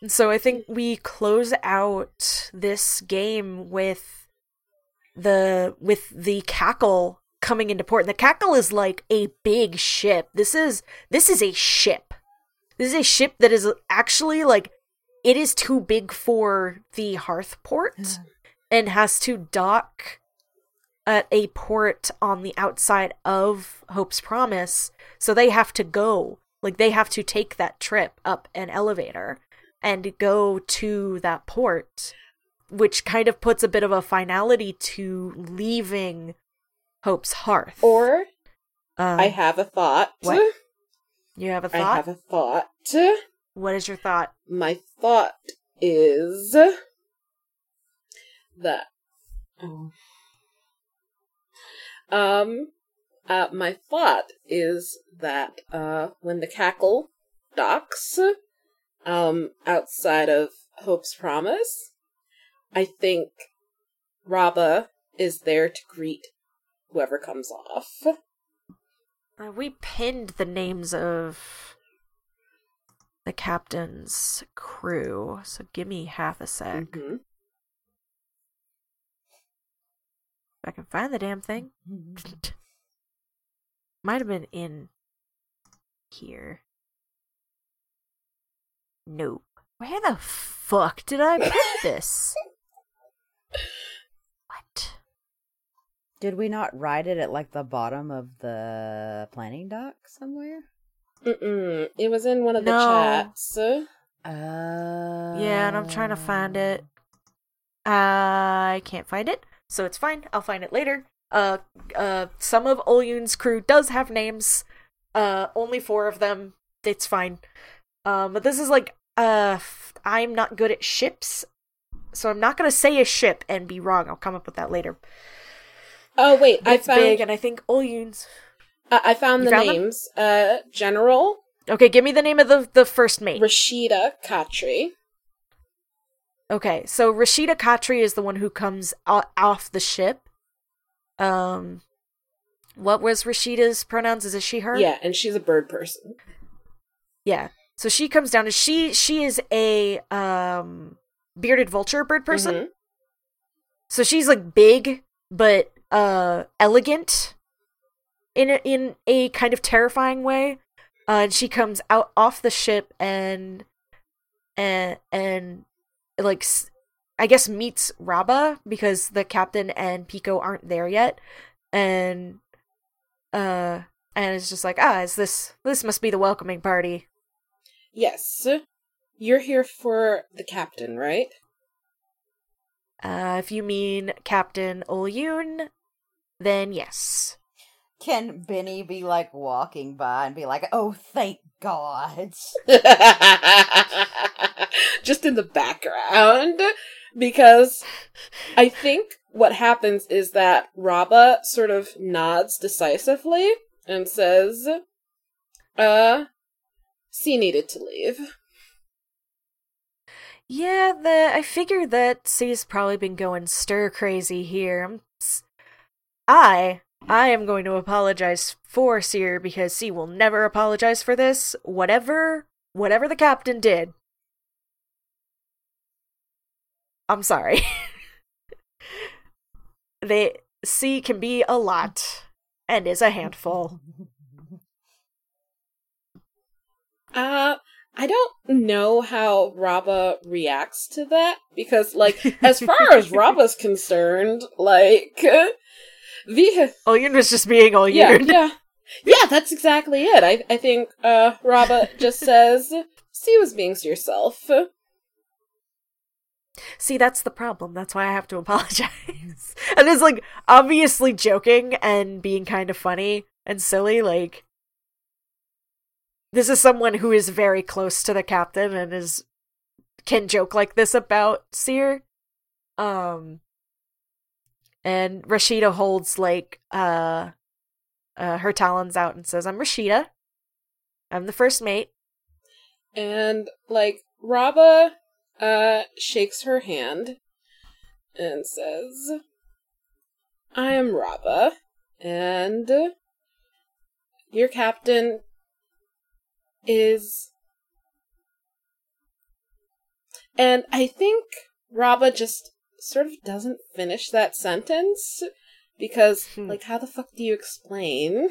And so I think mm-hmm. we close out this game with the with the cackle coming into port. And the cackle is like a big ship. This is this is a ship. This is a ship that is actually like it is too big for the hearth port and has to dock at a port on the outside of Hope's Promise. So they have to go. Like they have to take that trip up an elevator and go to that port, which kind of puts a bit of a finality to leaving Hope's Hearth. or um, I have a thought. What? you have a thought. I have a thought. What is your thought? My thought is that oh. um uh my thought is that uh when the cackle docks um outside of Hope's Promise, I think Raba is there to greet whoever comes off. Uh, we pinned the names of the captain's crew, so give me half a sec. Mhm. If I can find the damn thing. Might have been in here. Nope. Where the fuck did I put this? what? Did we not write it at like the bottom of the planning doc somewhere? Mm-mm. It was in one of the No. chats. Uh, Yeah, and I'm trying to find it. I can't find it, so it's fine. I'll find it later. Uh, uh, some of Olyun's crew does have names. Uh, only four of them. It's fine. Um, but this is like, uh, I'm not good at ships, so I'm not gonna say a ship and be wrong. I'll come up with that later. Oh wait, I It's found big, and I think Olyun's. I I found You the found them? names. Uh, General Okay, give me the name of the the first mate. Rashida Khatri. Okay, so Rashida Khatri is the one who comes o- off the ship. Um, what was Rashida's pronouns? Is it she, her? Yeah, and she's a bird person. Yeah. So she comes down and she she is a um bearded vulture bird person. Mhm. So she's like big but uh elegant in a, in a kind of terrifying way. Uh, and she comes out off the ship and and and like s- I guess meets Raba because the captain and Pico aren't there yet, and uh and it's just like ah is this this must be the welcoming party. Yes, you're here for the captain, right? Uh, if you mean Captain Olyun, then yes. Can Benny be like walking by and be like, "Oh, thank God"? Just in the background, because I think what happens is that Raba sort of nods decisively and says, "Uh, C needed to leave." Yeah, the I figured that C's probably been going stir crazy here. I'm, s- I I am going to apologize for Seer because C will never apologize for this. Whatever whatever the captain did. I'm sorry. they C can be a lot and is a handful. Uh, I don't know how Raba reacts to that because, like, as far as Raba's concerned, like, the Olyun was just being yeah, Olyun. yeah, yeah, that's exactly it. I I think uh Raba just says, "See, was being yourself." See, that's the problem. That's why I have to apologize. and it's like obviously joking and being kind of funny and silly. Like, this is someone who is very close to the captain and is can joke like this about Seer. Um, and Rashida holds like uh, uh her talons out and says, "I'm Rashida. I'm the first mate." And like Raba uh shakes her hand and says, "I am Raba, and your captain is." And I think Raba just sort of doesn't finish that sentence because, Hmm. like, how the fuck do you explain?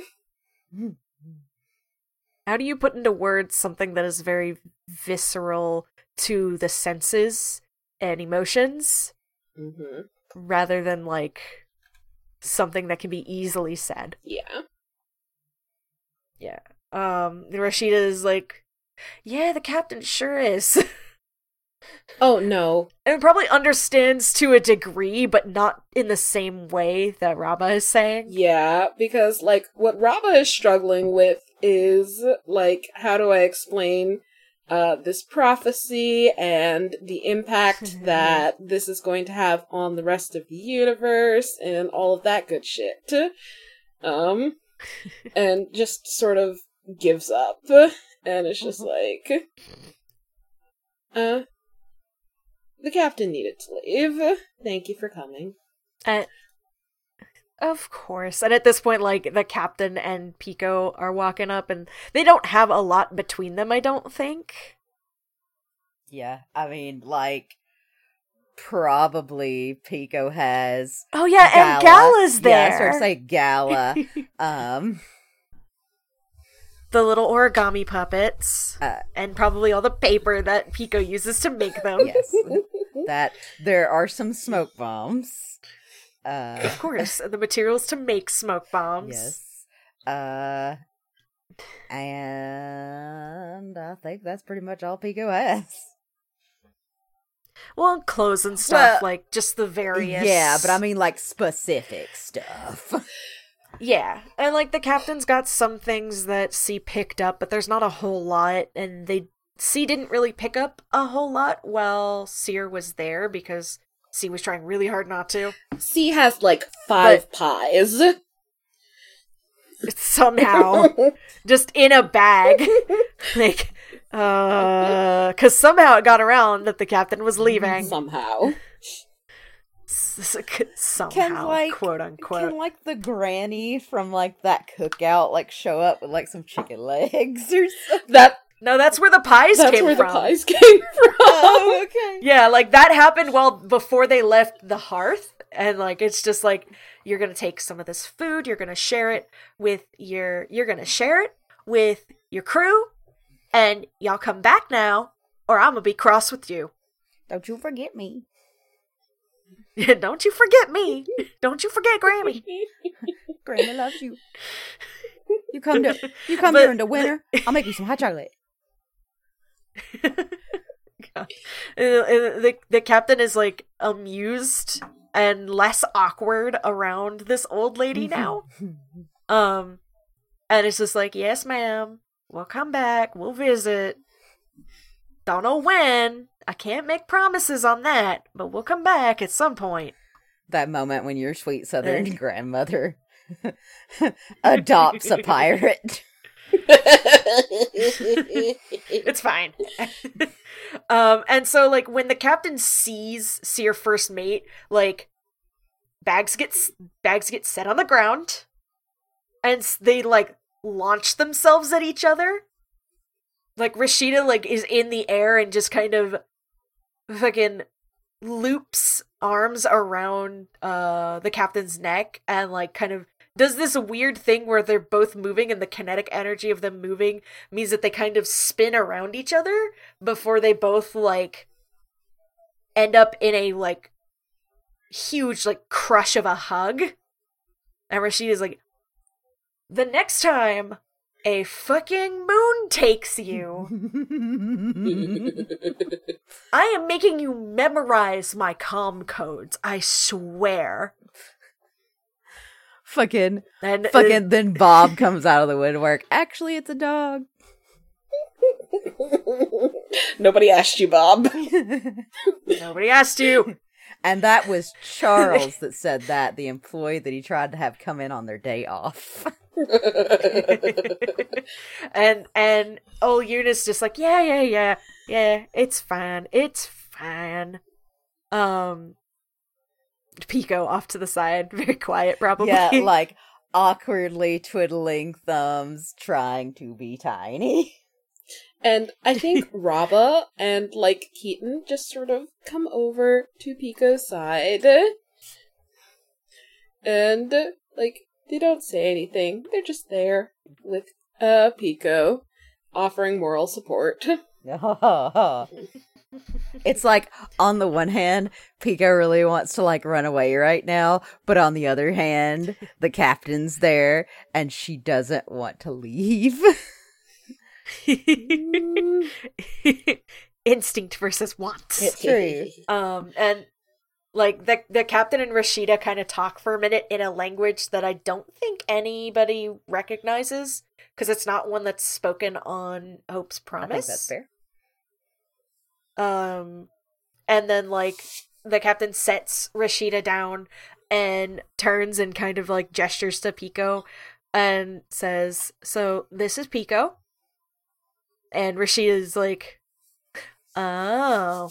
How do you put into words something that is very visceral to the senses and emotions hmm rather than like something that can be easily said? Yeah. Yeah. Um Rashida is like, "Yeah, the captain sure is." Oh no, and probably understands to a degree, but not in the same way that Raba is saying. Yeah, because like what Raba is struggling with is like how do I explain uh this prophecy and the impact that this is going to have on the rest of the universe and all of that good shit. Um and just sort of gives up and it's just like uh the captain needed to leave. Thank you for coming. And of course. And at this point, like the captain and Pico are walking up, and they don't have a lot between them. I don't think. Yeah, I mean, like, probably Pico has. Oh yeah, and Gala's there. Yeah, I was going to say Gala. um, the little origami puppets, Uh, and probably all the paper that Pico uses to make them. yes, that there are some smoke bombs. Uh, Of course, and the materials to make smoke bombs. Yes. Uh, and I think that's pretty much all Pico has. Well, clothes and stuff, Well, like just the various. Yeah, but I mean, like specific stuff. Yeah, and like the captain's got some things that C picked up, but there's not a whole lot, and they C didn't really pick up a whole lot while Seer was there because C was trying really hard not to. C has like five pies. Somehow, just in a bag, like, uh, because somehow it got around that the captain was leaving. Somehow. Somehow, like- quote unquote. Can like the granny from like that cookout like show up with like some chicken legs or something? That No, that's where the pies that's came where from. the pies came from. Oh, okay. Yeah, like that happened well before they left the hearth. And like it's just like you're gonna take some of this food, you're gonna share it with your you're gonna share it with your crew, and y'all come back now, or I'm gonna be cross with you. Don't you forget me. Don't you forget me. Don't you forget Grammy. Grandma loves you. You come to you come But- during the winter. I'll make you some hot chocolate. The the captain is like amused and less awkward around this old lady now. Um, and it's just like, yes, ma'am, we'll come back, we'll visit. Don't know when. I can't make promises on that, but we'll come back at some point. that moment when your sweet southern grandmother adopts a pirate. it's fine. um, and so like when the captain sees see your first mate, like bags gets bags get set on the ground, and they like launch themselves at each other. Like Rashida like is in the air and just kind of fucking loops arms around uh the captain's neck and like kind of does this weird thing where they're both moving and the kinetic energy of them moving means that they kind of spin around each other before they both like end up in a like huge like crush of a hug. And Rashida's like the next time a fucking moon takes you I am making you memorize my com codes. I swear. fucking, And uh, fucking. Then Bob comes out of the woodwork. Actually, it's a dog. Nobody asked you, Bob. nobody asked you. And that was Charles that said that, the employee that he tried to have come in on their day off. and and old Eunice just like, yeah, yeah, yeah, yeah, it's fine, it's fine. Um, Pico off to the side, very quiet, probably. yeah, like awkwardly twiddling thumbs, trying to be tiny. And I think Raba and like Keaton just sort of come over to Pico's side. And like they don't say anything. They're just there with uh Pico offering moral support. it's like on the one hand, Pico really wants to like run away right now, but on the other hand, the captain's there and she doesn't want to leave. Instinct versus want. true. Um, and like the the captain and Rashida kind of talk for a minute in a language that I don't think anybody recognizes because it's not one that's spoken on Hope's Promise. that's fair. Um, and then like the captain sets Rashida down and turns and kind of like gestures to Pico and says, "So this is Pico." And Rashida's like, "Oh."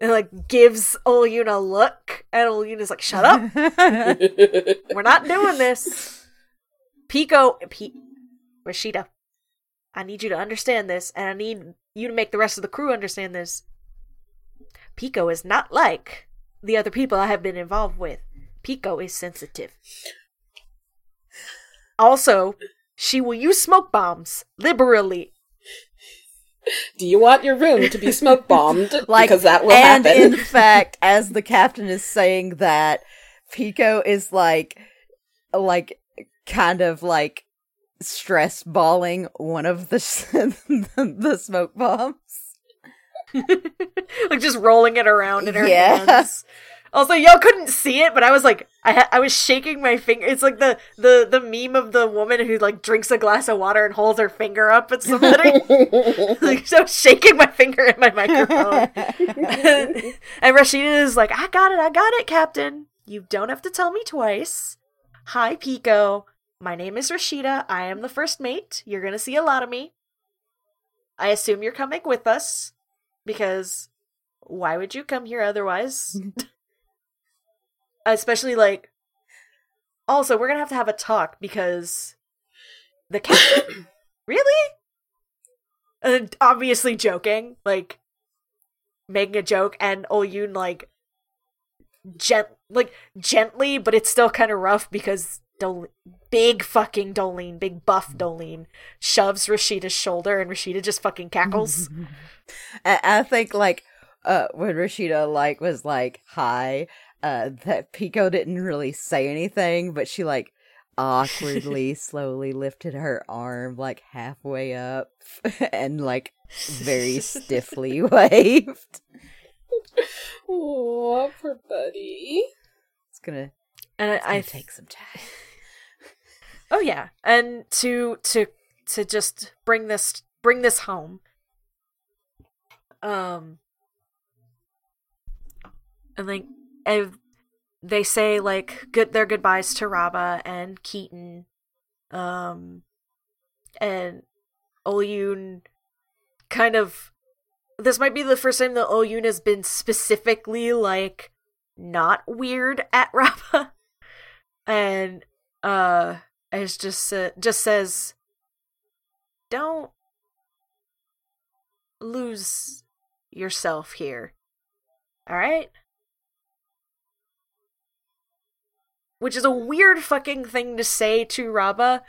And like gives Olyun a look, and Olyun is like, "Shut up! We're not doing this." Pico, P- Rashida, I need you to understand this, and I need you to make the rest of the crew understand this. Pico is not like the other people I have been involved with. Pico is sensitive. Also, she will use smoke bombs liberally. Do you want your room to be smoke bombed? like because that will and happen. in fact as the captain is saying that pico is like like kind of like stress balling one of the the smoke bombs like just rolling it around in her Yeah. hands. Also, y'all couldn't see it, but I was like, I ha- I was shaking my finger. It's like the the the meme of the woman who like drinks a glass of water and holds her finger up at somebody. like so, shaking my finger at my microphone. and Rashida is like, I got it, I got it, Captain. You don't have to tell me twice. Hi, Pico. My name is Rashida. I am the first mate. You're gonna see a lot of me. I assume you're coming with us because why would you come here otherwise? Especially like also we're gonna have to have a talk because the captain really and obviously joking like making a joke and Olyun like gent like gently but it's still kind of rough because Dol- big fucking Dolene, big buff Dolene, shoves Rashida's shoulder and Rashida just fucking cackles. I, I think like uh when Rashida like was like hi, uh that Pico didn't really say anything, but she like awkwardly slowly lifted her arm like halfway up and like very stiffly waved. oh, poor buddy. It's gonna, and it's I, gonna I take some time. Oh yeah, and to to to just bring this bring this home. Um, and think and they say like good their goodbyes to Raba and Keaton. Um, and Olyun kind of this might be the first time that Olyun has been specifically like not weird at Raba. And uh it's just uh, just says don't lose yourself here. All right? Which is a weird fucking thing to say to Raba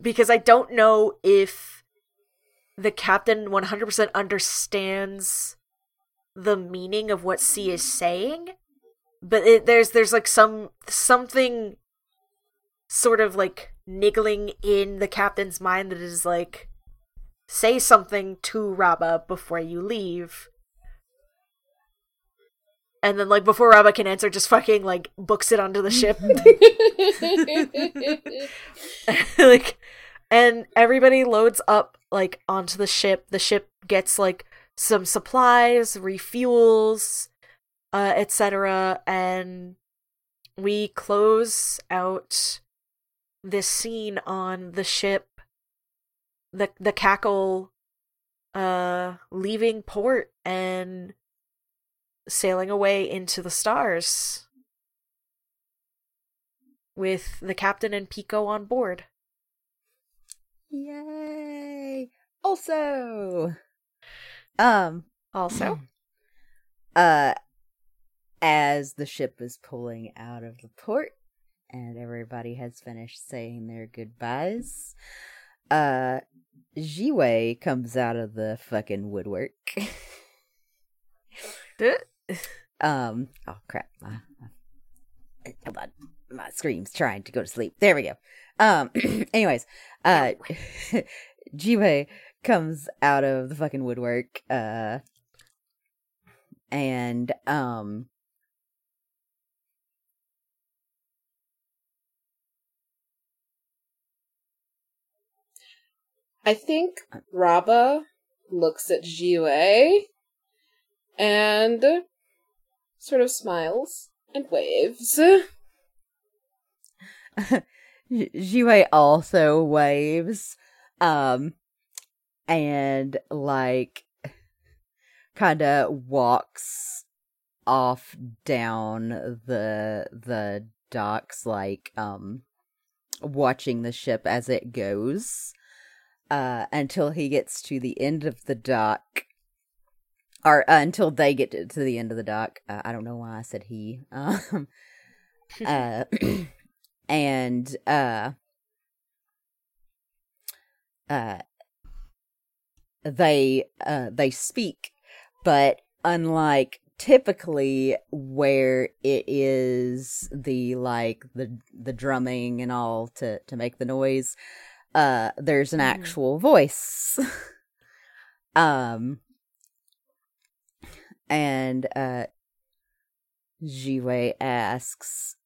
because I don't know if the captain 100% understands the meaning of what C is saying but it, there's there's like some something sort of like niggling in the captain's mind that is like say something to Raba before you leave. And then like before Raba can answer, just fucking like books it onto the ship. like and everybody loads up like onto the ship. The ship gets like some supplies, refuels, uh, etc. And we close out this scene on the ship, the the cackle, uh, leaving port and sailing away into the stars with the captain and Pico on board. Yay! Also, um, Also, uh, as the ship is pulling out of the port and everybody has finished saying their goodbyes, uh, Jiwei comes out of the fucking woodwork. um, oh crap. My, my, hold on. My scream's trying to go to sleep. There we go. Um, anyways, uh, Jiwei comes out of the fucking woodwork, uh, and, um, I think Raba looks at Jiwei and sort of smiles and waves. Jiwei also waves, um, and like kind of walks off down the the docks, like um, watching the ship as it goes, uh, until he gets to the end of the dock. Or uh, until they get to, to the end of the dock. Uh, I don't know why I said he. Um, uh, and uh uh they uh they speak but unlike typically where it is the like the the drumming and all to to make the noise uh there's an Mhm. actual voice um and uh Jiwei asks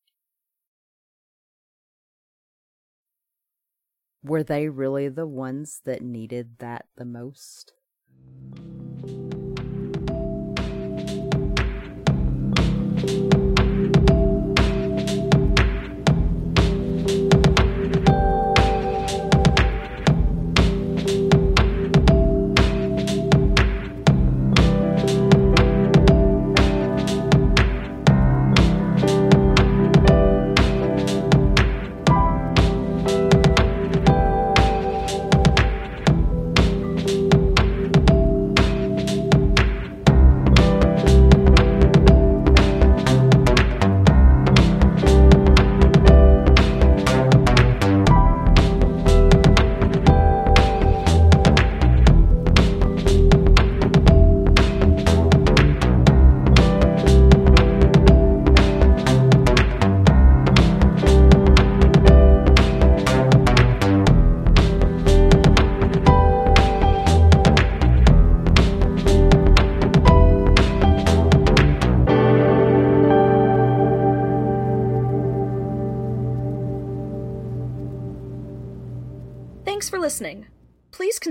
were they really the ones that needed that the most?